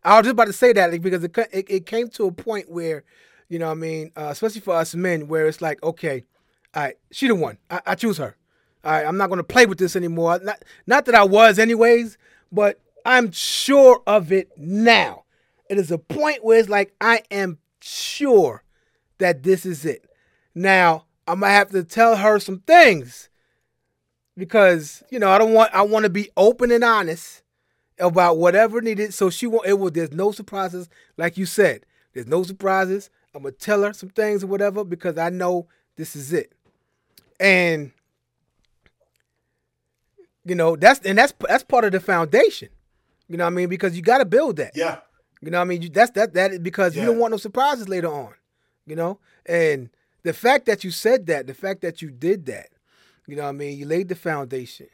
A: I was just about to say that like, because it, it, it came to a point where, you know, I mean, uh, especially for us men, where it's like, okay, all right, she the one. I, I choose her. All right, I'm not gonna play with this anymore. Not not that I was anyways, but I'm sure of it now. It is a point where it's like I am sure that this is it. Now I'm gonna have to tell her some things because you know I don't want I want to be open and honest about whatever needed. So she won't. It was There's no surprises, like you said. There's no surprises. I'm gonna tell her some things or whatever because I know this is it. And you know that's and that's that's part of the foundation. You know what I mean? Because you got to build that.
B: Yeah.
A: You know what I mean? You, that's that that is because yeah. you don't want no surprises later on. You know? And the fact that you said that, the fact that you did that, you know what I mean? You laid the foundation.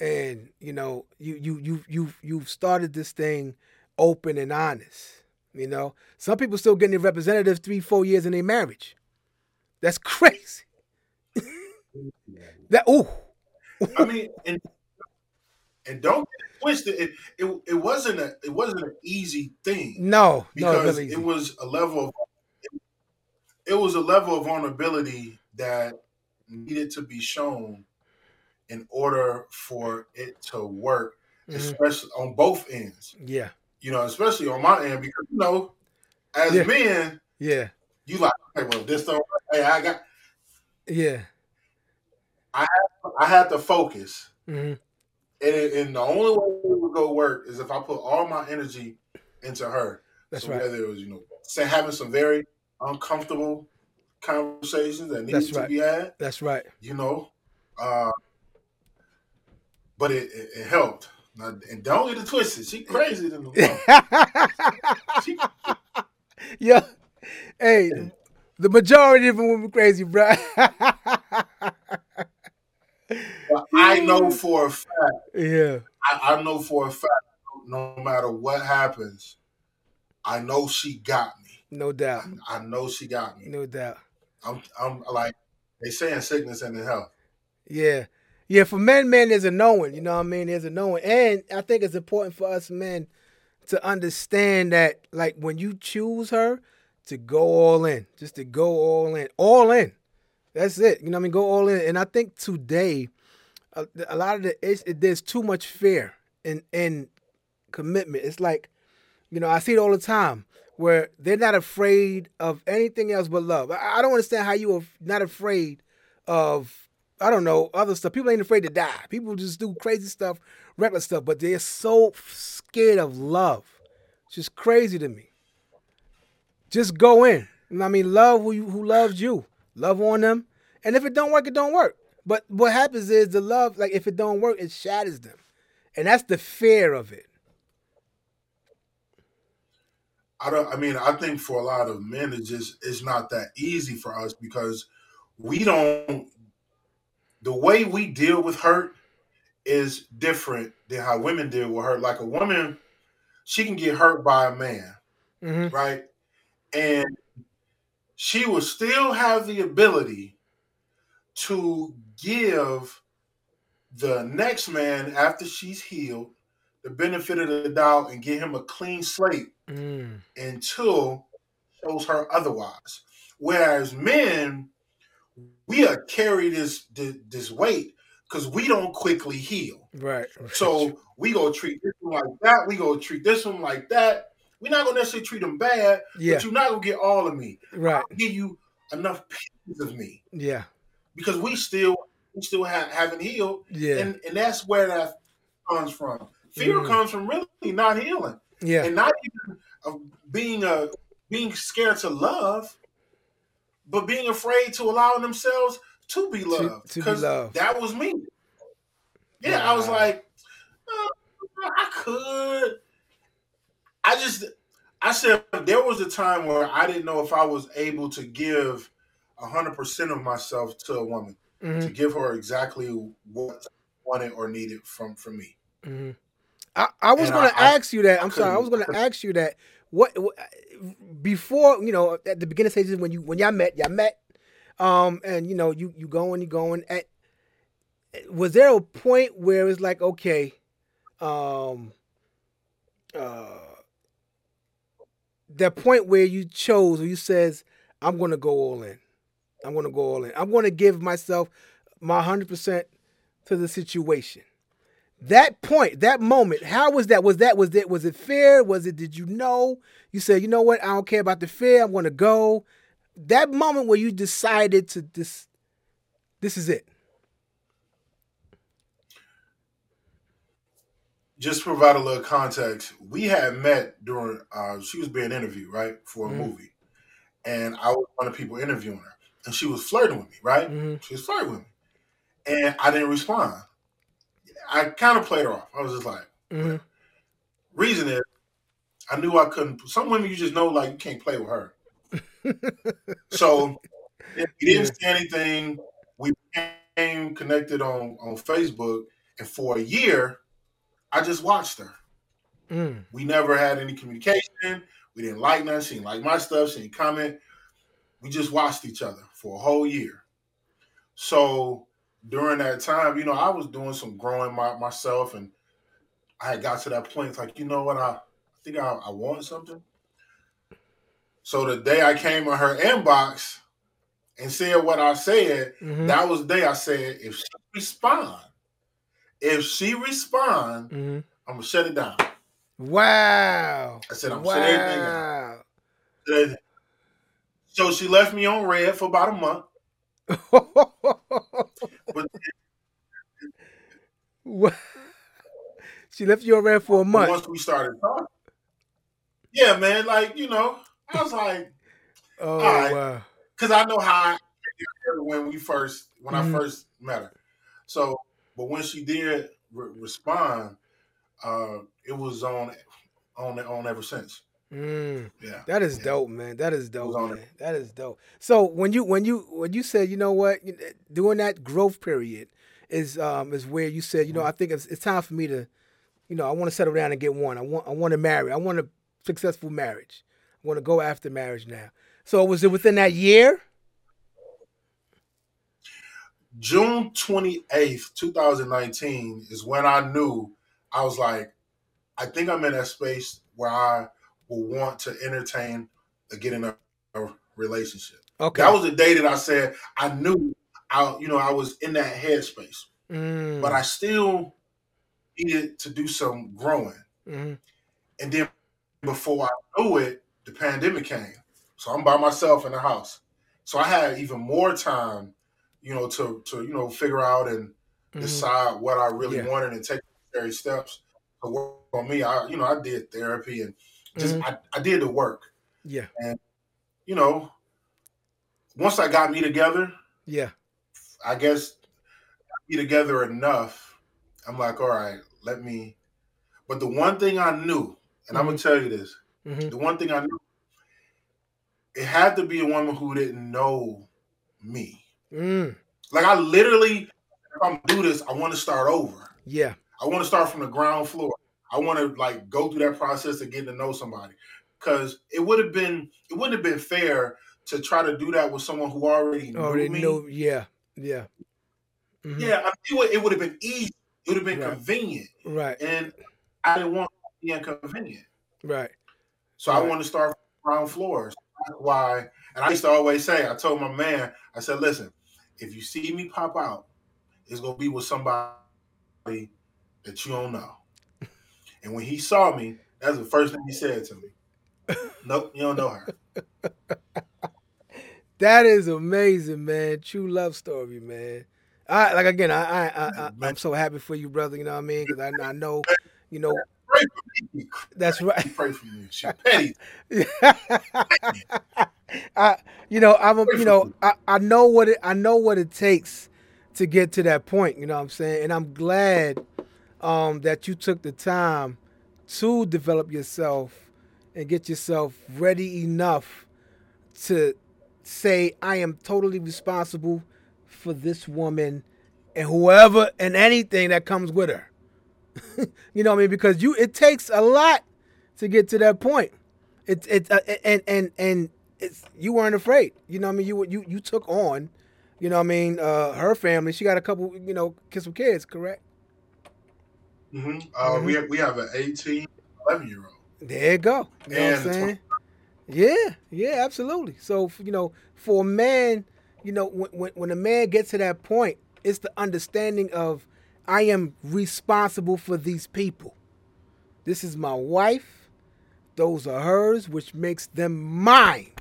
A: And, you know, you you you you you've started this thing open and honest. You know? Some people still getting their representatives three, four years in their marriage. That's crazy. that ooh.
B: I mean, and and don't twisted. It, it it wasn't a it wasn't an easy thing.
A: No,
B: because
A: no,
B: it, it was a level of it was a level of vulnerability that needed to be shown in order for it to work. mm-hmm. especially on both ends.
A: Yeah.
B: You know, especially on my end because you know, as
A: yeah.
B: men,
A: yeah,
B: you like, hey, well, this don't. Hey, I got.
A: Yeah.
B: I have, I had to focus,
A: mm-hmm.
B: and, and the only way it would go work is if I put all my energy into her.
A: That's
B: so
A: right.
B: Whether it was you know, say having some very uncomfortable conversations that needed to
A: right.
B: be had.
A: That's right.
B: You know, uh, but it, it, it helped. Now, and don't get it twisted. She crazy than the
A: she, Yeah. Hey, the majority of them women crazy, bro.
B: I know for a fact.
A: Yeah.
B: I, I know for a fact. No matter what happens, I know she got me.
A: No doubt.
B: I, I know she got me.
A: No doubt.
B: I'm I'm like they saying sickness and in health.
A: Yeah. Yeah, for men, men, there's a knowing, you know what I mean? There's a knowing. And I think it's important for us men to understand that like when you choose her, to go all in. Just to go all in. All in. That's it. You know what I mean? Go all in. And I think today, a, a lot of the it, there's too much fear in in commitment. It's like, you know, I see it all the time where they're not afraid of anything else but love. I, I don't understand how you are not afraid of I don't know other stuff. People ain't afraid to die. People just do crazy stuff, reckless stuff, but they're so scared of love. It's just crazy to me. Just go in. I mean, love who you, who loves you. Love on them, and if it don't work, it don't work. But what happens is the love, like if it don't work, it shatters them, and that's the fear of it.
B: I don't. I mean, I think for a lot of men, it's just it's not that easy for us because we don't. The way we deal with hurt is different than how women deal with hurt. Like a woman, she can get hurt by a man,
A: mm-hmm.
B: right? And she will still have the ability to give the next man after she's healed the benefit of the doubt and give him a clean slate
A: mm.
B: until shows her otherwise. Whereas men, we are carry this this, this weight because we don't quickly heal.
A: Right.
B: So we go treat this one like that. We go treat this one like that. We're not gonna necessarily treat them bad,
A: yeah.
B: but you're not gonna get all of me.
A: Right.
B: I'll give you enough pieces of me.
A: Yeah.
B: Because we still we still have, haven't healed.
A: Yeah.
B: And and that's where that comes from. Fear
A: Mm.
B: comes from really not healing.
A: Yeah.
B: And not even of being a being scared to love, but being afraid to allow themselves to be loved.
A: to be loved.
B: That was me. Yeah, I was like, uh, I could. I just, I said there was a time where I didn't know if I was able to give hundred percent of myself to a woman
A: Mhm.
B: to give her exactly what wanted or needed from from me.
A: Mhm. I, I was going to
B: I- I-
A: ask you that. I'm
B: I
A: sorry. I was going to ask you that. What, what before you know at the beginning stages when you when y'all met, y'all met, um, and you know you you going, you going. At was there a point where it's like okay, um, uh, that point where you chose or you says I'm to go all in. I'm to go all in. I'm to give myself my hundred percent to the situation that point, that moment, how was that? Was that was it was it fear? Was it did you know? You said, you know what, I don't care about the fear, I'm gonna go. That moment where you decided to this this is it.
B: Just to provide a little context, we had met during uh, she was being interviewed, right, for a
A: Mhm.
B: movie, and I was one of the people interviewing her, and she was flirting with me, right?
A: Mhm.
B: She was flirting with me, and I didn't respond. I kind of played her off. I was just like,
A: hmm
B: reason is, I knew I couldn't. Some women you just know like you can't play with her. so we didn't say anything. We became connected on on Facebook, and for a year, I just watched her.
A: mm
B: We never had any communication. We didn't like nothing. She didn't like my stuff. She didn't comment. We just watched each other for a whole year. So during that time, you know, I was doing some growing my, myself, and I had got to that point. It's like, you know what? I, I think I, I want something. So the day I came in her inbox and said what I said,
A: hmm
B: that was the day I said, if she respond, if she respond,
A: hmm
B: I'm I'm gonna shut it down.
A: Wow.
B: I said, I'm
A: wow.
B: shut everything down. So she left me on read for about a month. But
A: she left you read for a month.
B: Once we started talking, yeah, man, like you know, I was like,
A: oh right. wow,
B: because I know how I when we first when mm-hmm. I first met her. So, but when she did re- respond, uh, it was on on on ever since.
A: Mm. Yeah, that is yeah. dope, man. That is dope, man. That is dope. So when you when you when you said, you know what, during that growth period is um is where you said, you know, mm-hmm. I think it's, it's time for me to, you know, I want to settle down and get one. I want I want to marry. I want a successful marriage. I want to go after marriage now. So was it within that year?
B: June 28th, 2019 is when I knew I was like, I think I'm in that space where I will want to entertain a getting a, a relationship. Okay. That was the day that I said I knew I you know I was in that headspace. Mm. But I still needed to do some growing. Mm-hmm. And then before I knew it, the pandemic came. So I'm by myself in the house. So I had even more time, you know, to to you know figure out and mm-hmm. decide what I really yeah. wanted and take necessary steps to work on me. I you know I did therapy and just mm-hmm. I, I did the work.
A: Yeah.
B: And you know, once I got me together,
A: yeah,
B: I guess be together enough. I'm like, all right, let me. But the one thing I knew, and mm-hmm. I'm gonna tell you this, mm-hmm. the one thing I knew, it had to be a woman who didn't know me. Mm. Like I literally, if I'm do this, I want to start over.
A: Yeah,
B: I want to start from the ground floor. I want to like go through that process of getting to know somebody, because it would have been, it wouldn't have been fair to try to do that with someone who already already knew me. Know,
A: yeah, yeah,
B: mm-hmm. yeah. I it, it would have been easy. It would have been right. convenient,
A: right?
B: And I didn't want to be inconvenient,
A: right?
B: So right. I want to start ground floors. That's why, and I used to always say, I told my man, I said, listen, if you see me pop out, it's gonna be with somebody that you don't know. And when he saw me, that's the first thing he said to me. nope, you don't know her.
A: that is amazing, man. True love story, man. I like again. I I, I, am so happy for you, brother. You know what I mean? Because I, I know, you know. That's right.
B: Pray for me. She petty.
A: I, you know, I'm, a, you know, I, I know what it, I know what it takes to get to that point. You know what I'm saying? And I'm glad um, that you took the time to develop yourself and get yourself ready enough to say, I am totally responsible for this woman and whoever and anything that comes with her. you know what I mean? Because you, it takes a lot to get to that point. It's it, uh, and and and it's you weren't afraid. You know what I mean? You you you took on. You know what I mean? Uh, her family. She got a couple. You know, some kids. Correct.
B: Mm-hmm. Uh, mm-hmm. We have, we have an 18, 11 year old.
A: There you go. You know what I'm saying? Yeah, yeah, absolutely. So you know, for a man, you know, when when a man gets to that point, it's the understanding of I am responsible for these people. This is my wife. Those are hers, which makes them mine.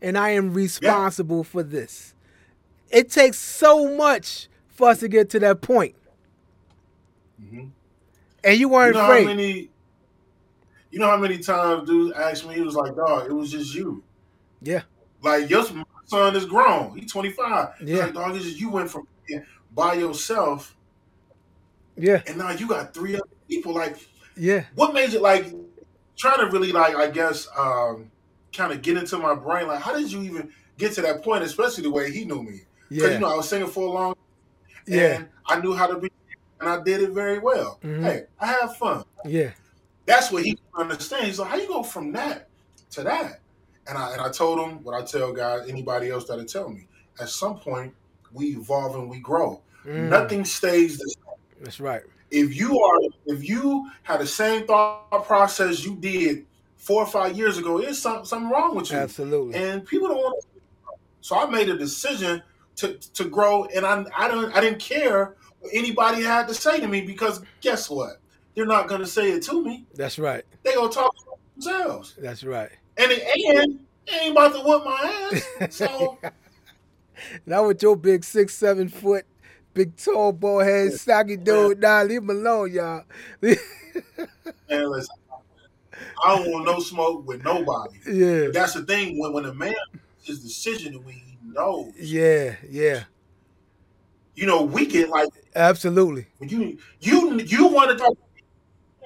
A: And I am responsible yeah. for this. It takes so much for us to get to that point. Mm-hmm. And you weren't
B: you know
A: afraid.
B: How many, you know how many times dude asked me, he was like, dog, it was just you.
A: Yeah.
B: Like, your son is grown. He's 25. Yeah. Like, dog, it's just you went from by yourself.
A: Yeah.
B: And now you got three other people. Like,
A: yeah.
B: What made you, like, trying to really, like, I guess, um, kind of get into my brain. Like, how did you even get to that point, especially the way he knew me? Because, yeah. you know, I was singing for a long
A: yeah.
B: I knew how to be and I did it very well. Mm-hmm. Hey, I have fun.
A: Yeah.
B: That's what he understands. He's like, how you go from that to that? And I and I told him what I tell guys, anybody else that'll tell me. At some point, we evolve and we grow. Mm. Nothing stays the same.
A: That's right.
B: If you are if you had the same thought process you did four or five years ago, there's something, something wrong with you.
A: Absolutely.
B: And people don't want to. So I made a decision to to grow, and I I don't I didn't care anybody had to say to me because guess what? they're not gonna say it to me.
A: That's right.
B: They gonna talk to themselves.
A: That's right.
B: And it, and ain't about to whoop my ass. So
A: now with your big six, seven foot, big tall ball head, stocky dude, nah, leave him alone, y'all.
B: man, listen, I don't want no smoke with nobody.
A: Yeah.
B: That's the thing when when a man his decision and when he knows.
A: Yeah, yeah.
B: You know, we get like
A: absolutely.
B: You you you want to talk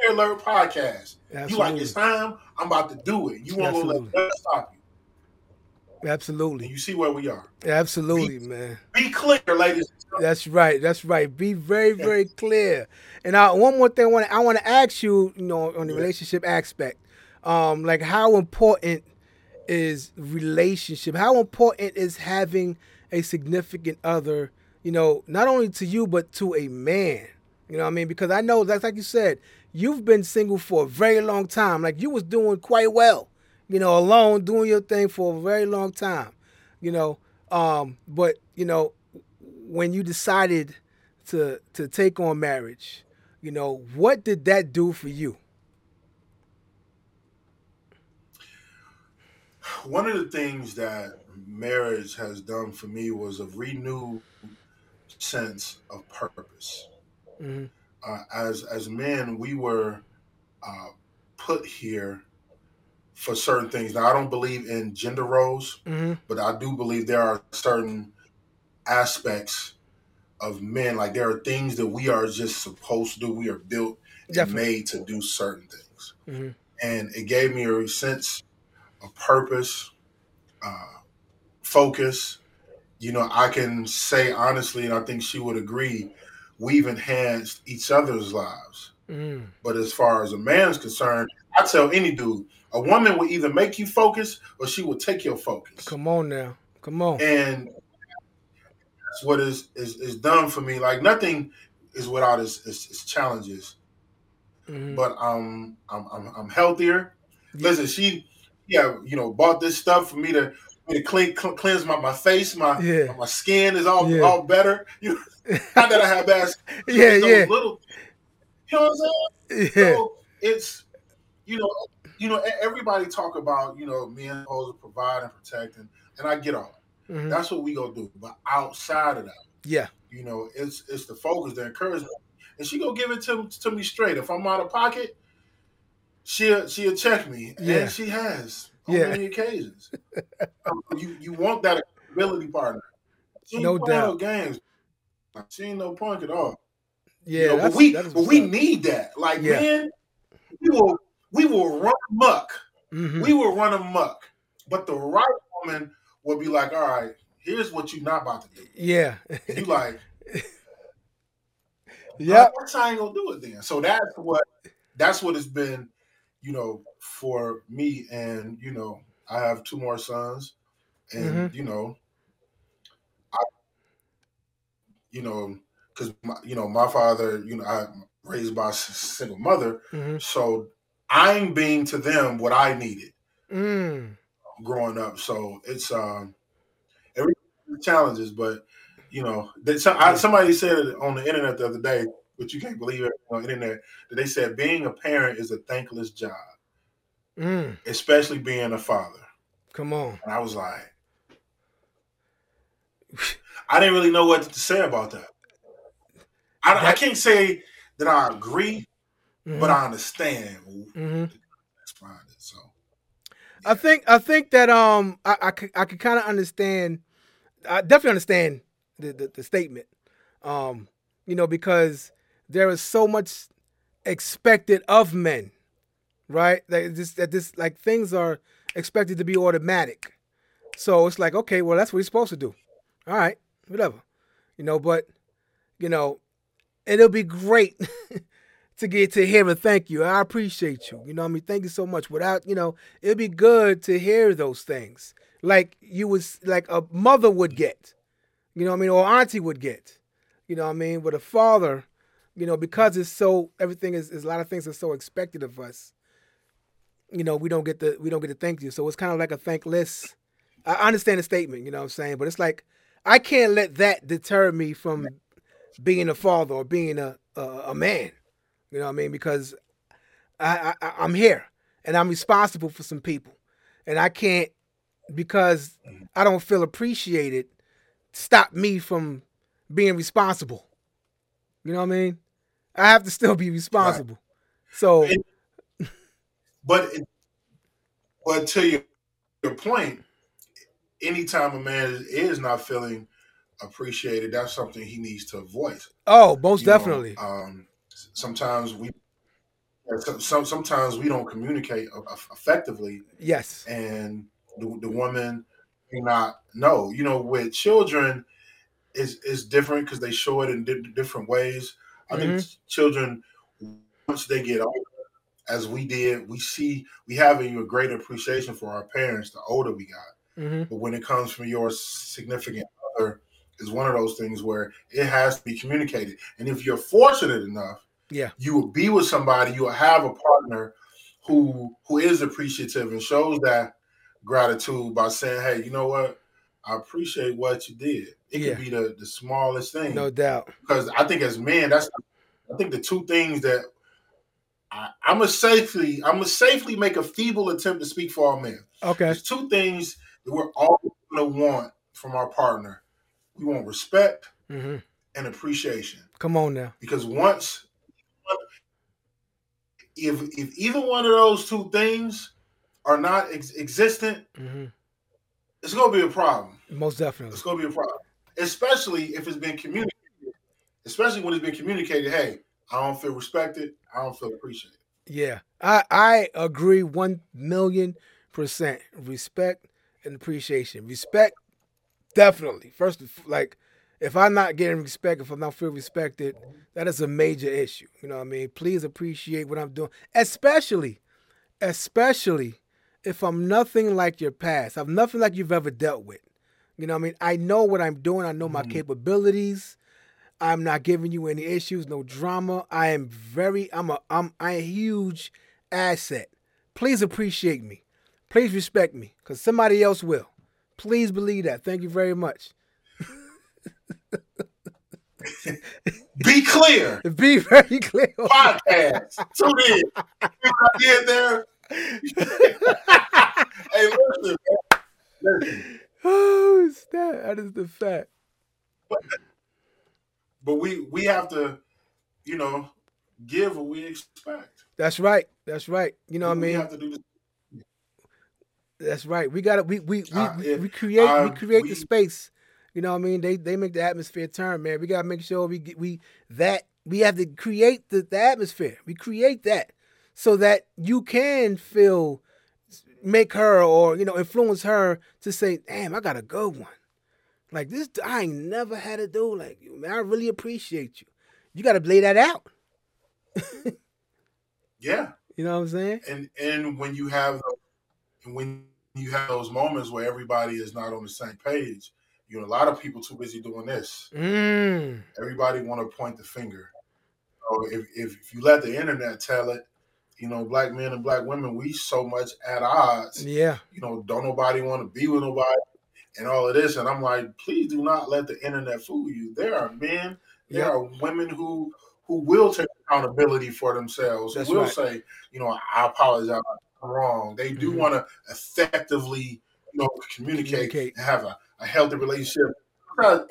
B: alert podcast.
A: Absolutely.
B: You like it's time. I'm about to do it. You want to let that stop you.
A: Absolutely.
B: And you see where we are.
A: Absolutely,
B: be,
A: man.
B: Be clear, ladies.
A: That's right. That's right. Be very, very clear. And I, one more thing, I want to, I want to ask you, you know, on the relationship aspect, um, like how important is relationship? How important is having a significant other? You know, not only to you but to a man. You know what I mean? Because I know that's like you said, you've been single for a very long time. Like you was doing quite well, you know, alone doing your thing for a very long time, you know. Um, but you know, when you decided to to take on marriage, you know, what did that do for you?
B: One of the things that marriage has done for me was a renewed sense of purpose. Mm-hmm uh, as as men, we were uh, put here for certain things. Now, I don't believe in gender roles, mm-hmm. but I do believe there are certain aspects of men. Like there are things that we are just supposed to do. We are built and made to do certain things, mm-hmm. and it gave me a sense of purpose, uh, focus. You know, I can say honestly, and I think she would agree we've enhanced each other's lives. Mm. But as far as a man's concerned, I tell any dude, a woman will either make you focus or she will take your focus.
A: Come on now. Come on.
B: And that's what is is, is done for me. Like nothing is without its, its, its challenges. Mm-hmm. But um, I'm, I'm I'm healthier. Listen, she yeah, you know, bought this stuff for me to to clean, cleanse my, my face, my yeah. my skin is all yeah. all better. You not that I have bad.
A: yeah, yeah.
B: Little, you know what I'm saying? Yeah. So it's you know you know everybody talk about you know men supposed to provide and protect and and I get all that. Mm-hmm. That's what we go do. But outside of that,
A: yeah,
B: you know it's it's the focus, the encouragement, and she go give it to to me straight. If I'm out of pocket, she'll she'll check me, yeah. and she has on yeah. many occasions. you you want that ability partner. She
A: no doubt.
B: Games. She ain't no punk at all.
A: Yeah, you know,
B: but we but we need that. Like yeah. man, we will we will run muck. Mm-hmm. We will run muck. But the right woman will be like, all right, here's what you're not about to do.
A: Yeah.
B: you like,
A: yeah.
B: I ain't gonna do it then. So that's what that's what it's been, you know, for me. And you know, I have two more sons, and mm-hmm. you know, I, you know, because you know my father, you know, I raised by a single mother, mm-hmm. so I'm being to them what I needed mm. growing up. So it's um, every challenges, but you know, somebody said it on the internet the other day, but you can't believe it on the internet. That they said being a parent is a thankless job, mm. especially being a father.
A: Come on,
B: and I was like. I didn't really know what to say about that. I, that, I can't say that I agree, mm-hmm. but I understand. Mm-hmm. So,
A: yeah. I think I think that um I I could, I could kind of understand. I definitely understand the, the, the statement. Um, you know, because there is so much expected of men, right? That this that this like things are expected to be automatic. So it's like, okay, well, that's what he's supposed to do. All right, whatever, you know. But you know, it'll be great to get to hear a thank you. I appreciate you. You know, I mean, thank you so much. Without you know, it'd be good to hear those things, like you was like a mother would get, you know, I mean, or auntie would get, you know, I mean, with a father, you know, because it's so everything is, is a lot of things are so expected of us. You know, we don't get the we don't get to thank you, so it's kind of like a thankless. I understand the statement, you know what I'm saying, but it's like I can't let that deter me from being a father or being a a, a man. You know what I mean? Because I, I I'm here and I'm responsible for some people, and I can't because mm-hmm. I don't feel appreciated stop me from being responsible. You know what I mean? I have to still be responsible. Right. So,
B: but but to your, your point, anytime a man is not feeling appreciated, that's something he needs to voice.
A: Oh, most you definitely.
B: Know, um, sometimes we some, sometimes we don't communicate effectively.
A: Yes.
B: And the, the woman may not know. You know, with children, is is different because they show it in di- different ways. I mm-hmm. think children, once they get older, as we did, we see we have a greater appreciation for our parents the older we got. Mm-hmm. But when it comes from your significant other, is one of those things where it has to be communicated. And if you're fortunate enough,
A: yeah,
B: you will be with somebody, you will have a partner who who is appreciative and shows that gratitude by saying, "Hey, you know what? I appreciate what you did." It yeah. could be the the smallest thing,
A: no doubt.
B: Because I think as men, that's I think the two things that I, am gonna safely I'm gonna safely make a feeble attempt to speak for all men.
A: Okay,
B: there's two things that we're all gonna want from our partner. We want respect mm-hmm. and appreciation.
A: Come on now,
B: because once if if either one of those two things are not ex- existent, mm-hmm. It's gonna be a problem.
A: Most definitely,
B: it's gonna be a problem, especially if it's been communicated. Especially when it's been communicated. Hey, I don't feel respected. I don't feel appreciated.
A: Yeah, I I agree one million percent. Respect and appreciation. Respect, definitely. First, like if I'm not getting respect, if I'm not feel respected, that is a major issue. You know what I mean? Please appreciate what I'm doing, especially, especially if I'm nothing like your past. I'm nothing like you've ever dealt with. You know what I mean? I know what I'm doing. I know my mm-hmm. capabilities. I'm not giving you any issues, no drama. I am very, I'm a, I'm, I'm a huge asset. Please appreciate me. Please respect me, because somebody else will. Please believe that. Thank you very much.
B: Be clear.
A: Be very clear.
B: Podcast. Tune in. I did there. Hey, listen, listen.
A: Oh, that that is the fact.
B: But, but we we have to, you know, give what we expect.
A: That's right. That's right. You know what I mean?
B: have to do this.
A: That's right. We got to we we we, uh, we create uh, we create we, the space you know what I mean? They they make the atmosphere turn, man. We gotta make sure we get we that we have to create the, the atmosphere. We create that so that you can feel make her or you know influence her to say, "Damn, I got a good one." Like this, I ain't never had a dude like you, man. I really appreciate you. You got to lay that out.
B: yeah,
A: you know what I'm saying.
B: And and when you have when you have those moments where everybody is not on the same page, you know, a lot of people too busy doing this.
A: Mm.
B: Everybody want to point the finger. So if, if, if you let the internet tell it, you know, black men and black women, we so much at odds.
A: Yeah.
B: You know, don't nobody want to be with nobody and all of this. And I'm like, please do not let the internet fool you. There are men, there are women who who will take accountability for themselves. That's who will right. say, you know, I apologize, I'm wrong. They do mm-hmm. want to effectively, you know, communicate, communicate. and have a a healthy relationship.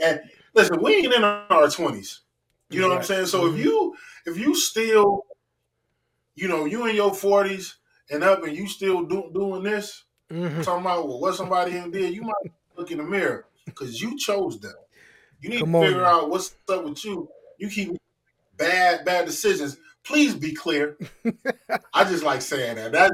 B: And listen, we ain't in our twenties. You know right. what I'm saying? So mm-hmm. if you if you still, you know, you in your forties and up and you still do, doing this, mm-hmm. talking about well, what somebody in did, you might look in the mirror because you chose them. You need Come to figure out what's up with you. You keep bad, bad decisions. Please be clear. I just like saying that. That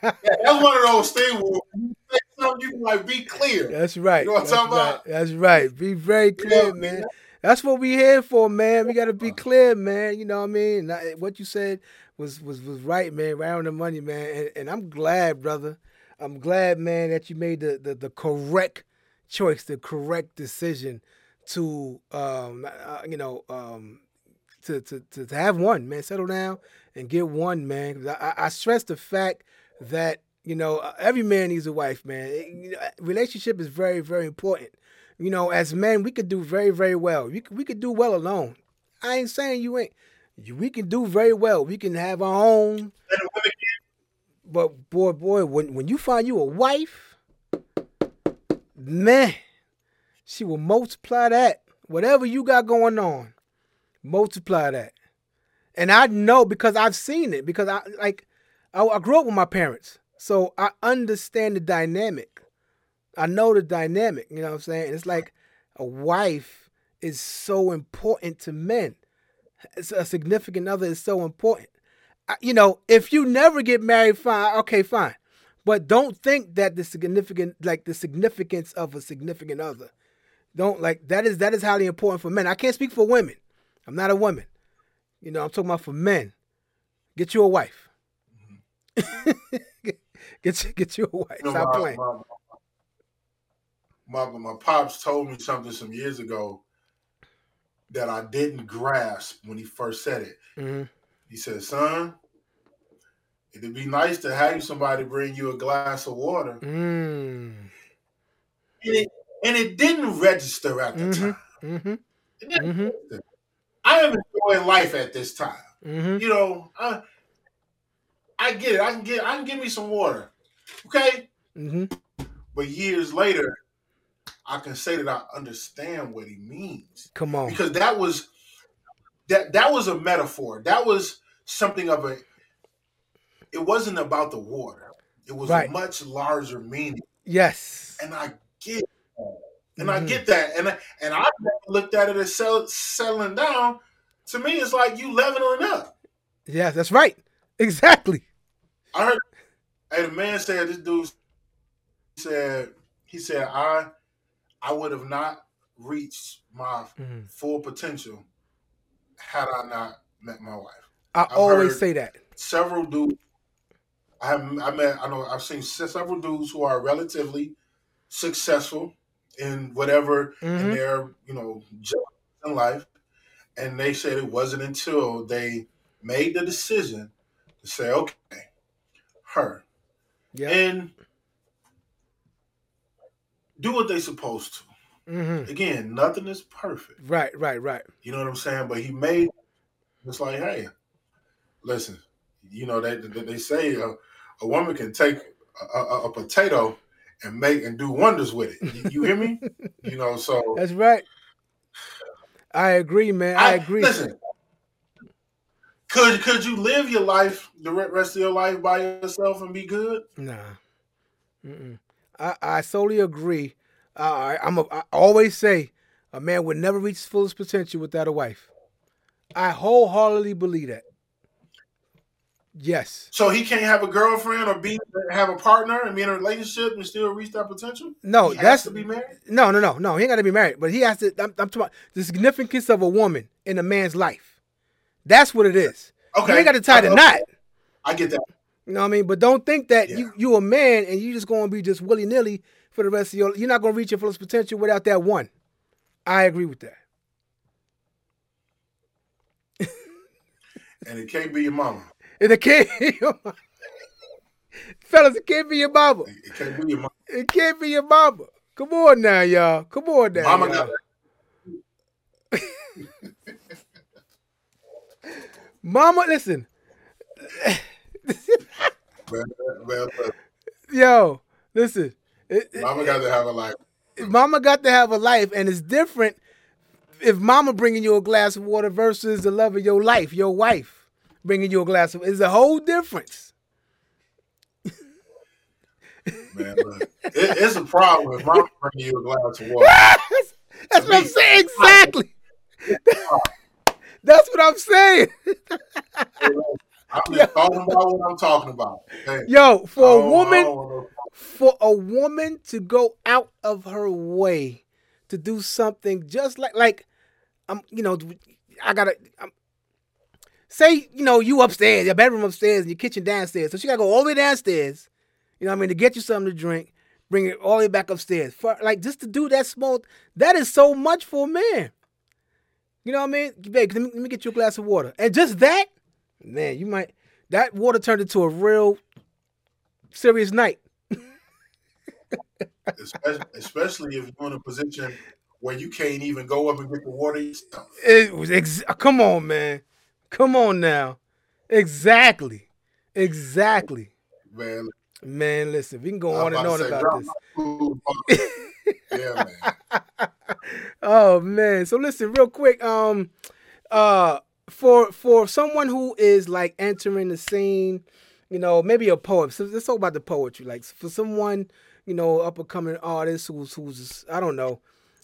B: that's one of those things where you say something, you like be clear.
A: That's right.
B: You know what I'm talking
A: right.
B: about?
A: That's right. Be very clear, yeah, man. man. That's what we here for, man. We got to be clear, man. You know what I mean? What you said was was was right, man. Right on the money, man. And, and I'm glad, brother. I'm glad, man, that you made the, the, the correct choice, the correct decision to, um, uh, you know, um, to, to, to, to have one, man. Settle down and get one, man. I, I stress the fact that you know uh, every man needs a wife, man. Relationship is very, very important. You know, as men, we could do very, very well. We we could do well alone. I ain't saying you ain't. We can do very well. We can have our own. But boy, boy, when when you find you a wife, man, she will multiply that. Whatever you got going on, multiply that. And I know because I've seen it because I like I, I grew up with my parents. So I understand the dynamic. I know the dynamic, you know what I'm saying? It's like a wife is so important to men. A significant other is so important. You know, if you never get married, fine, okay, fine. But don't think that the significant like the significance of a significant other. Don't like that is that is highly important for men. I can't speak for women. I'm not a woman. You know, I'm talking about for men. Get you a wife. get you, get you a wife. Stop my, playing.
B: My, my, my pops told me something some years ago that I didn't grasp when he first said it. Mm-hmm. He said, "Son, it'd be nice to have somebody bring you a glass of water." Mm. And, it, and it didn't register at the mm-hmm. time. Mm-hmm. mm-hmm. I am enjoying life at this time. Mm-hmm. You know, I, I get it. I can get. I can give me some water. Okay. Mm-hmm. But years later, I can say that I understand what he means.
A: Come on,
B: because that was that that was a metaphor. That was something of a. It wasn't about the water. It was right. a much larger meaning.
A: Yes,
B: and I get, that. and mm-hmm. I get that, and and I looked at it as sell, settling down. To me, it's like you leveling up.
A: Yeah, that's right. Exactly.
B: I heard. Hey, the man said this dude said he said I I would have not reached my mm-hmm. full potential had I not met my wife.
A: I I've always say that.
B: Several dudes. I have I met I know I've seen several dudes who are relatively successful in whatever mm-hmm. in their you know job in life, and they said it wasn't until they made the decision to say, okay, her, yeah, and do what they supposed to. Mm-hmm. Again, nothing is perfect.
A: Right, right, right.
B: You know what I'm saying? But he made it's like, hey, listen, you know they they say a, a woman can take a, a, a, potato and make and do wonders with it. You, you hear me? you know, so
A: that's right. I agree, man. I, I agree.
B: Listen, could could you live your life the rest of your life by yourself and be good?
A: Nah. Mm-mm. I, I solely agree. Uh, I, am a, I always say a man would never reach his fullest potential without a wife. I wholeheartedly believe that. Yes.
B: So he can't have a girlfriend or be have a partner and be in a relationship and still reach that potential.
A: No,
B: he
A: that's
B: to be married.
A: No, no, no, no. He ain't got to be married, but he has to. I'm, I'm talking about the significance of a woman in a man's life. That's what it is. Okay, you ain't got to tie the knot.
B: I get that.
A: You know what I mean? But don't think that yeah. you you a man and you just going to be just willy nilly for the rest of your. You're not going to reach your fullest potential without that one. I agree with that.
B: and it can't be your mama.
A: And it can't be your mama. Fellas, it can't be your mama.
B: It can't be your mama.
A: It can't be your mama. Come on now, y'all. Come on now. Mama y'all. got Mama, listen. Yo, listen.
B: Mama got to have a life.
A: Mama got to have a life, and it's different if mama bringing you a glass of water versus the love of your life, your wife bringing you a glass of. It's a whole difference.
B: Man, it, it's a problem if mama bringing you a glass of water.
A: That's what I'm saying. Exactly. That's what I'm saying.
B: I'm just talking about what I'm talking about.
A: Hey, Yo, for a woman, for a woman to go out of her way to do something just like like I'm, you know, I gotta. I'm, say you know you upstairs, your bedroom upstairs, and your kitchen downstairs. So she gotta go all the way downstairs. You know what I mean to get you something to drink, bring it all the way back upstairs. For like just to do that small, that is so much for a man. You know what I mean, babe? Let me, let me get you a glass of water, and just that man, you might that water turned into a real serious night.
B: especially, especially if you're in a position where you can't even go up and get the water yourself.
A: It was ex- come on, man. Come on now. Exactly. Exactly.
B: Man,
A: Man, listen, we can go on and
B: about
A: on
B: say,
A: about this.
B: my food, but- yeah, man.
A: oh man. So listen, real quick. Um uh for for someone who is like entering the scene, you know, maybe a poet. So let's talk about the poetry. Like for someone, you know, up and coming artist who's who's I don't know,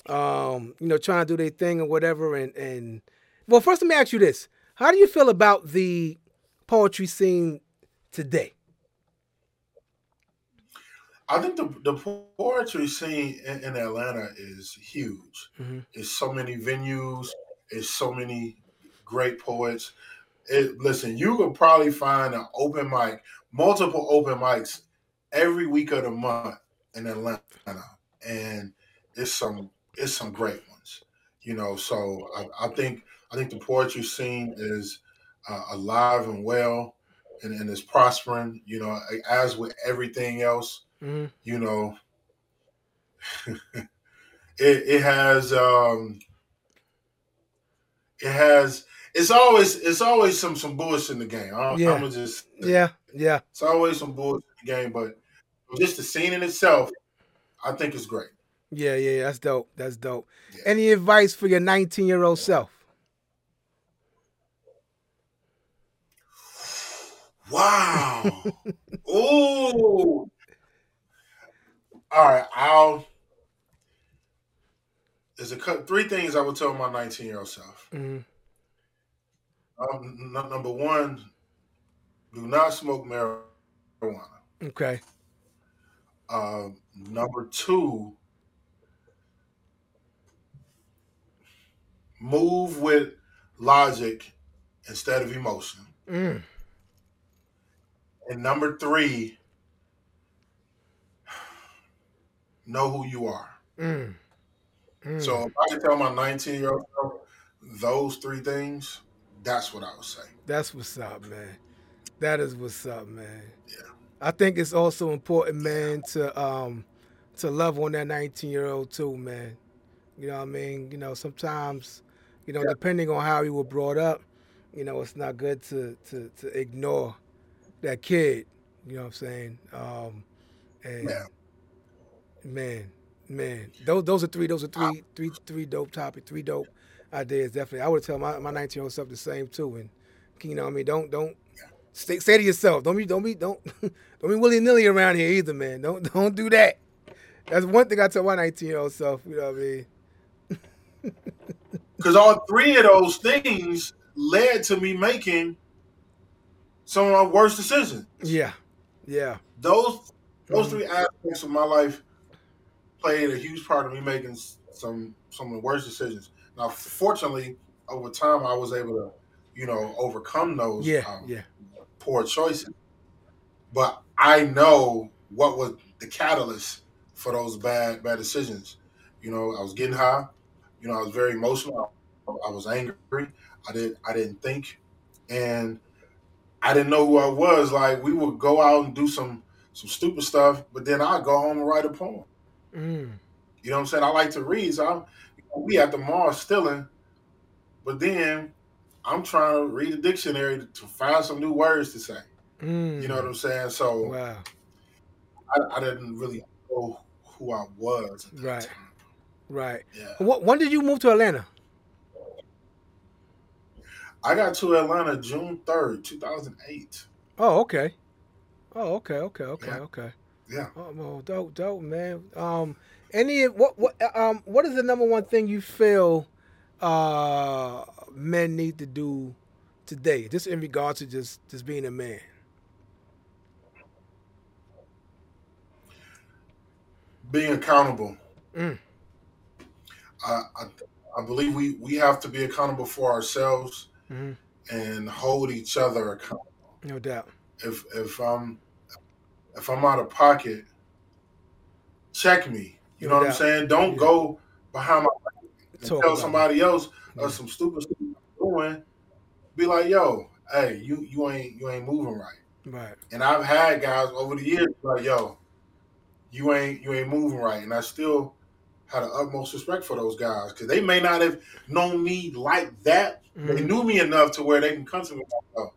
A: um, you know, trying to do their thing or whatever and and well first let me ask you this. How do you feel about the poetry scene today?
B: I think the the poetry scene in, in Atlanta is huge.
A: Mhm.
B: It's so many venues. It's so many great poets. It, listen, you could probably find an open mic, multiple open mics every week of the month in Atlanta, and it's some it's some great ones. You know, so I, I think I think the poetry scene is uh, alive and well, and, and is prospering. You know, as with everything else
A: Mhm.
B: you know it it has um it has it's always it's always some some bullshit in the game. I'm,
A: Yeah.
B: I'm just
A: Yeah, yeah.
B: it's always some bullshit in the game, but just the scene in itself, I think is great.
A: Yeah, yeah, yeah, that's dope. That's dope.
B: Yeah.
A: Any advice for your 19 year old self?
B: Wow. Ooh. All right, I'll. There's a three things I would tell my 19 year old self.
A: hmm
B: Um, n- number one, do not smoke marijuana.
A: Okay.
B: Um, number two, move with logic instead of emotion.
A: Mm.
B: And number three, know who you are.
A: Mm. Mm.
B: So if I could tell my 19 year old those three things, that's what I would say.
A: That's what's up, man. That is what's up, man.
B: Yeah.
A: I think it's also important, man, to um to love on that 19 year old too, man. You know what I mean? You know, sometimes, you know,
B: Yeah.
A: depending on how you were brought up, you know, it's not good to to to ignore that kid. You know what I'm saying? Um and
B: Yeah.
A: man, man. Those those are three those are three three three dope topic, three dope ideas definitely. I would tell my my 19 year old self the same too and you know what I mean? Don't don't stay, say to yourself, don't be don't be don't don't be willy nilly around here either, man. Don't don't do that. That's one thing I tell my 19 year old self. You know what I mean?
B: Because all three of those things led to me making some of my worst decisions.
A: Yeah, yeah,
B: Those those
A: Mhm.
B: three aspects of my life played a huge part of me making some some of the worst decisions. Now, fortunately, over time, I was able to, you know, overcome those
A: yeah,
B: um,
A: yeah.
B: poor choices. But I know what was the catalyst for those bad bad decisions. You know, I was getting high. You know, I was very emotional. I, I was angry. I did. I didn't think, and I didn't know who I was. Like we would go out and do some some stupid stuff, but then I'd go home and write a poem.
A: Mm,
B: You know what I'm saying? I like to read, so I'm, we at the mall stealing, but then I'm trying to read a dictionary to, to find some new words to say.
A: mm.
B: You know what I'm saying? So
A: Wow.
B: I, I didn't really know who I was
A: Right.
B: time.
A: Right.
B: Yeah.
A: What, when did you move to Atlanta?
B: I got to Atlanta June 3rd, 2008.
A: Oh, okay. Oh, okay, okay, okay,
B: Yeah.
A: okay.
B: Yeah.
A: Oh, well, dope, dope, man. Um, any what what um what is the number one thing you feel uh men need to do today, just in regards to just just being a man?
B: Being accountable.
A: Mm.
B: I, I, I believe we, we have to be accountable for ourselves
A: hmm
B: and hold each other accountable.
A: No doubt.
B: If if I'm if I'm out of pocket, check me. You know
A: No
B: what I'm saying? Don't
A: Yeah.
B: go behind my back and
A: Talk
B: tell somebody else
A: Yeah.
B: some stupid stuff I'm doing. Be like, yo, hey, you you ain't you ain't moving right.
A: Right.
B: And I've had guys over the years like, yo, you ain't you ain't moving right, and I still had the utmost respect for those guys because they may not have known me like that. Mm-hmm. They knew me enough to where they can come to me Like, go,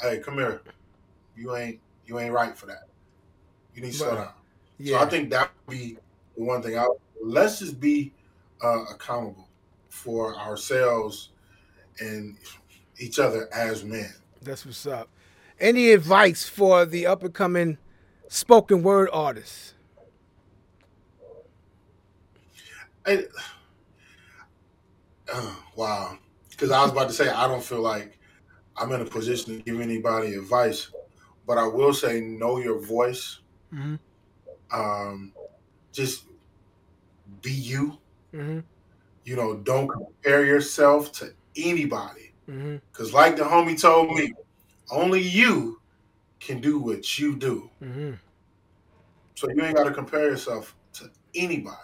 B: "Hey, come here. You ain't you ain't right for that. You need to slow down." Yeah. So I think that would be the one thing. I let's just be uh, accountable for ourselves and each other as men.
A: That's what's up. Any advice for the up and coming spoken word artists?
B: I, uh, wow. Because I was about to say, I don't feel like I'm in a position to give anybody advice, but I will say, know your voice. Mm-hmm. Um, just be you. Mm-hmm. You know, don't compare yourself to anybody. Because, mm-hmm. like the homie told me, only you can do what you do. Mm-hmm. So you ain't got to compare yourself to anybody.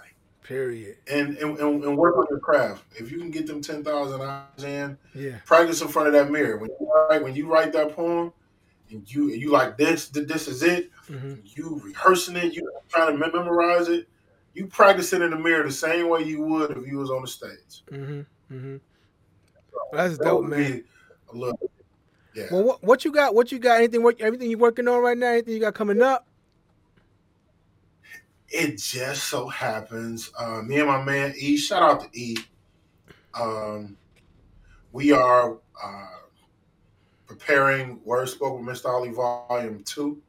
A: Period.
B: And, and and work on your craft. If you can get them ten thousand hours in, yeah. Practice in front of that mirror. When you write, when you write that poem, and you and you like this, this is it. Mm-hmm. You rehearsing it. You trying to memorize it. You practice it in the mirror the same way you would if you was on the stage.
A: Mm-hmm. Mm-hmm. So That's that dope, man.
B: A little,
A: yeah. Well, what, what you got? What you got? Anything? Work? Everything you working on right now? Anything you got coming up?
B: It just so happens, uh, me and my man E, shout out to E. Um, we are uh, preparing Word Spoke with Mr. Outley Volume 2.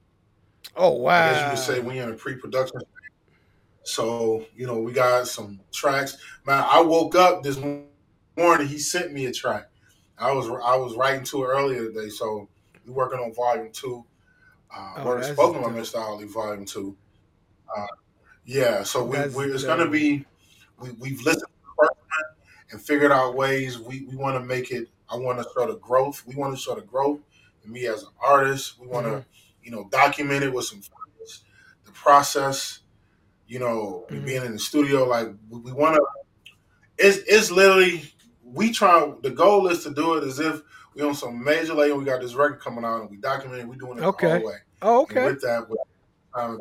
A: Oh, wow. I
B: guess you could say we're in a pre production. So, you know, we got some tracks. Man, I woke up this morning, he sent me a track. I was I was writing to it earlier today, so we're working on volume two. Uh, oh, Word spoken by Mr. Outley, volume two. Uh, yeah, so we, we it's going to be, we, we've listened to and figured out ways we, we want to make it. I want to show the growth. We want to show the growth in me as an artist. We want to, mm-hmm. you know, document it with some friends, the process, you know, mm-hmm. being in the studio. Like we, want to, it's, it's literally, we try, the goal is to do it as if we on some major label, we got this record coming out and we document it, we doing it okay. the whole way.
A: Oh, okay.
B: And with that, with, um,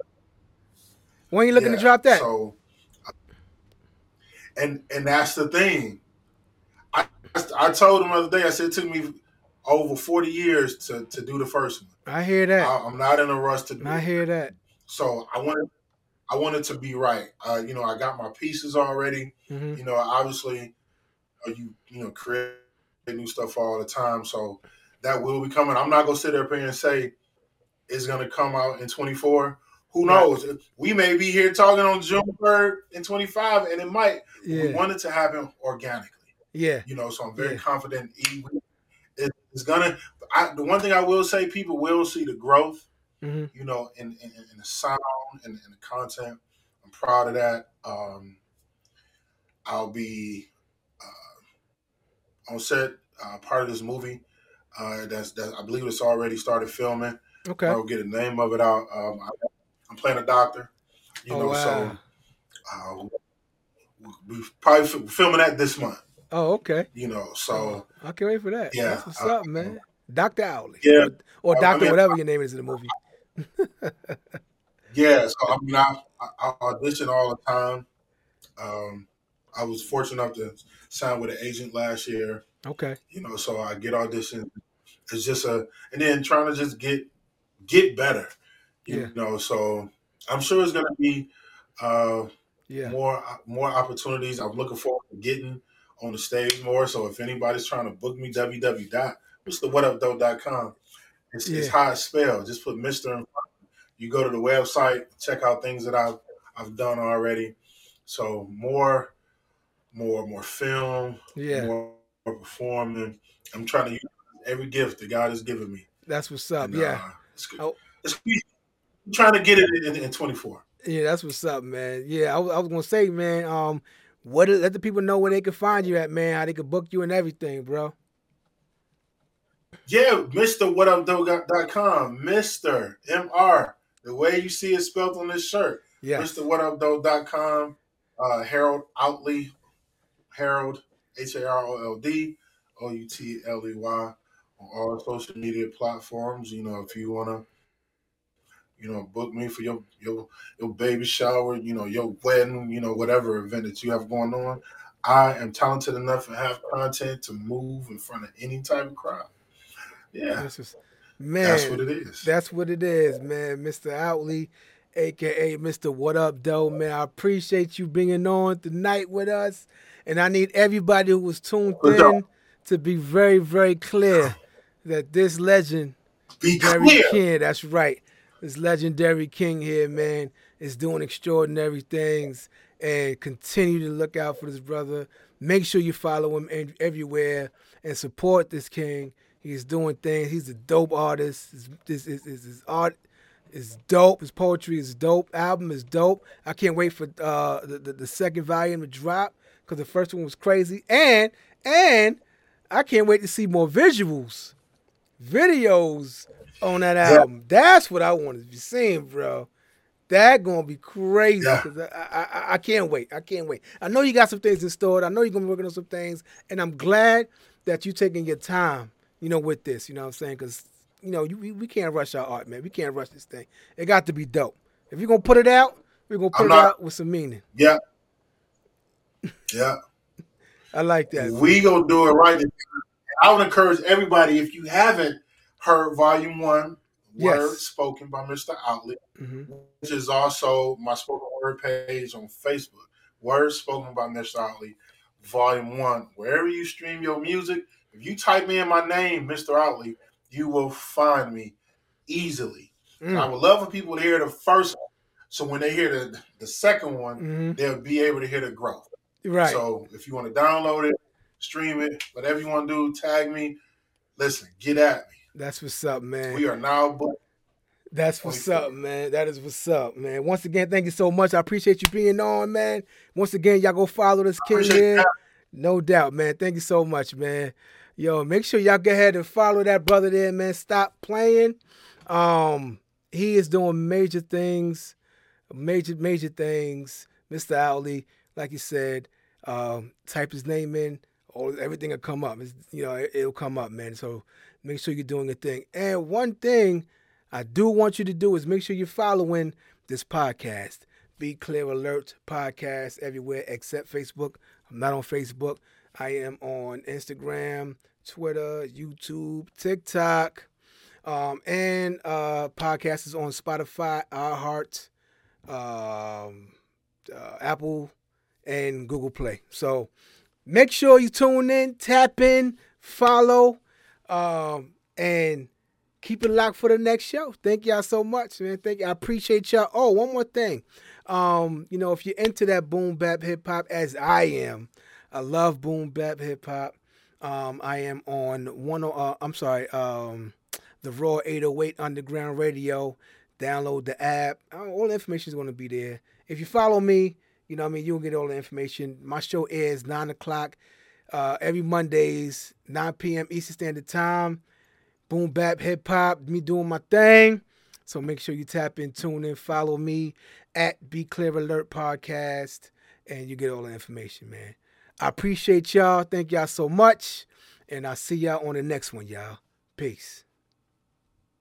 A: when are you looking yeah, to drop that?
B: So, and and that's the thing. I told him the other day. I said it took me over forty years to to do the first one.
A: I hear that.
B: I, am not in a rush to. do
A: I hear that.
B: So I wanted I wanted to be right. Uh, you know, I got my pieces already. Mm-hmm. You know, obviously, you you know create new stuff all the time. So that will be coming. I'm not gonna sit there and say it's gonna come out in 24 who knows? We may be here talking on June 3rd and 25, and it might. Yeah. We want it to happen organically.
A: Yeah.
B: You know, so I'm very yeah. confident E is gonna. I, the one thing I will say, people will see the growth. Mm-hmm. You know, in, in, in the sound and in, the content. I'm proud of that. Um, I'll be uh, on set, uh, part of this movie. Uh, that's that I believe it's already started filming.
A: Okay,
B: I'll get the name of it out. Um, I I'm playing a doctor. You oh, know, wow. so uh, we probably filming that this month.
A: Oh, okay.
B: You know, so
A: oh, I can't wait for that.
B: Yeah,
A: That's what's up, man. Doctor Outley.
B: Yeah,
A: or, or Doctor, I mean, whatever your name is in the movie.
B: yeah, so I mean, I, I, audition all the time. Um, I was fortunate enough to sign with an agent last year.
A: Okay.
B: You know, so I get auditions. It's just a, and then trying to just get get better. You yeah. know, so I'm sure it's going to be uh, yeah. more more opportunities. I'm looking forward to getting on the stage more. So if anybody's trying to book me, www. What's the whatupdoe.com? It's, yeah. it's how it's spelled. Just put Mister in. You go to the website, check out things that I've I've done already. So more, more, more film,
A: yeah,
B: more, more performing. I'm trying to use every gift that God has given me.
A: That's what's up. And, yeah. Uh,
B: it's, oh. it's, trying to get it in, in, in 24.
A: Yeah, that's what's up, man. Yeah, I, I was gonna say, man. Um, what let the people know where they can find you at, man. How they can book you and everything, bro.
B: Yeah, Mr. WhatUpDoe.com. Mr. M-R. The way you see it spelled on this shirt.
A: Yeah.
B: Mr. WhatUpDoe.com. Uh, Harold Outley. Harold, H-A-R-O-L-D, O-U-T-L-E-Y on all social media platforms. You know, if you want to you know, book me for your your your baby shower, you know, your wedding, you know, whatever event that you have going on. I am talented enough and have content to move in front of any type of crowd. Yeah.
A: Is, man,
B: that's what it is.
A: That's what it is, man. Mr. Outley, aka Mr. What Up Doe, man. I appreciate you being on tonight with us. And I need everybody who was tuned in to be very, very clear that this legend,
B: be
A: Derry
B: clear.
A: King, that's right. This legendary king here, man, is doing extraordinary things and continue to look out for this brother. Make sure you follow him everywhere and support this king. He's doing things. He's a dope artist. His, his, his, his art is dope. His poetry is dope. Album is dope. I can't wait for uh, the, the, the second volume to drop because the first one was crazy. And and I can't wait to see more visuals, videos on that album. That's what I want to be seeing, bro. That gonna be crazy.
B: Yeah.
A: I, I, I can't wait. I can't wait. I know you got some things in store. I know you're gonna be working on some things, and I'm glad that you're taking your time. You know, with this. You know what I'm saying? Because you know, you, we, we can't rush our art, man. We can't rush this thing. It got to be dope. If you're gonna put it out, we're gonna put
B: I'm
A: it
B: not-
A: out with some meaning.
B: Yeah. Yeah.
A: I like that.
B: We gonna do it right. I would encourage everybody if you haven't heard Volume One,
A: Yes.
B: Words Spoken by Mr. Outley,
A: hmm
B: which is also my spoken word page on Facebook. Words Spoken by Mr. Outley, Volume One. Wherever you stream your music, if you type in my name, Mr. Outley, you will find me easily. I
A: Mm.
B: would love for people to hear the first one, so when they hear the the second one,
A: hmm
B: they'll be able to hear the growth.
A: Right.
B: So if you want to download it, stream it, whatever you want to do, tag me. Listen, get at me.
A: That's what's up, man.
B: We are now booked.
A: That's what's up, man. That is what's up, man. Once again, thank you so much. I appreciate you being on, man. Once again, y'all go follow this king
B: Appreciate
A: here. No doubt, man. Thank you so much, man. Yo, make sure y'all go ahead and follow that brother there, man. Stop playing. Um, he is doing major things, major, major things. Mr. Outley, like you said, um, type his name in, or everything will come up. It's, you know, it, will come up, man. So make sure you're doing a thing. And one thing I do want you to do is make sure you're following this podcast. Be Clear Alert podcast everywhere except Facebook. I'm not on Facebook. I am on Instagram, Twitter, YouTube, TikTok, um, and uh, podcast is on Spotify, iHeart, um, uh, Apple, and Google Play. So make sure you tune in, tap in, follow, um, and keep it locked for the next show. Thank y'all so much, man. Thank you. I appreciate y'all. Oh, one more thing. Um, you know, if you're into that boom bap hip hop as I am, I love boom bap hip hop. Um, I am on one. Uh, I'm sorry. Um, the Raw 808 Underground Radio. Download the app. Uh, All the information is going to be there. If you follow me, you know, I mean, you'll get all the information. My show is nine o'clock uh, every Mondays, 9 p.m. Eastern Standard Time. Boom bap hip hop, me doing my thing. So make sure you tap in, tune in, follow me at Be Clear Alert Podcast, and you get all the information, man. I appreciate y'all. Thank y'all so much. And I'll see y'all on the next one, y'all. Peace.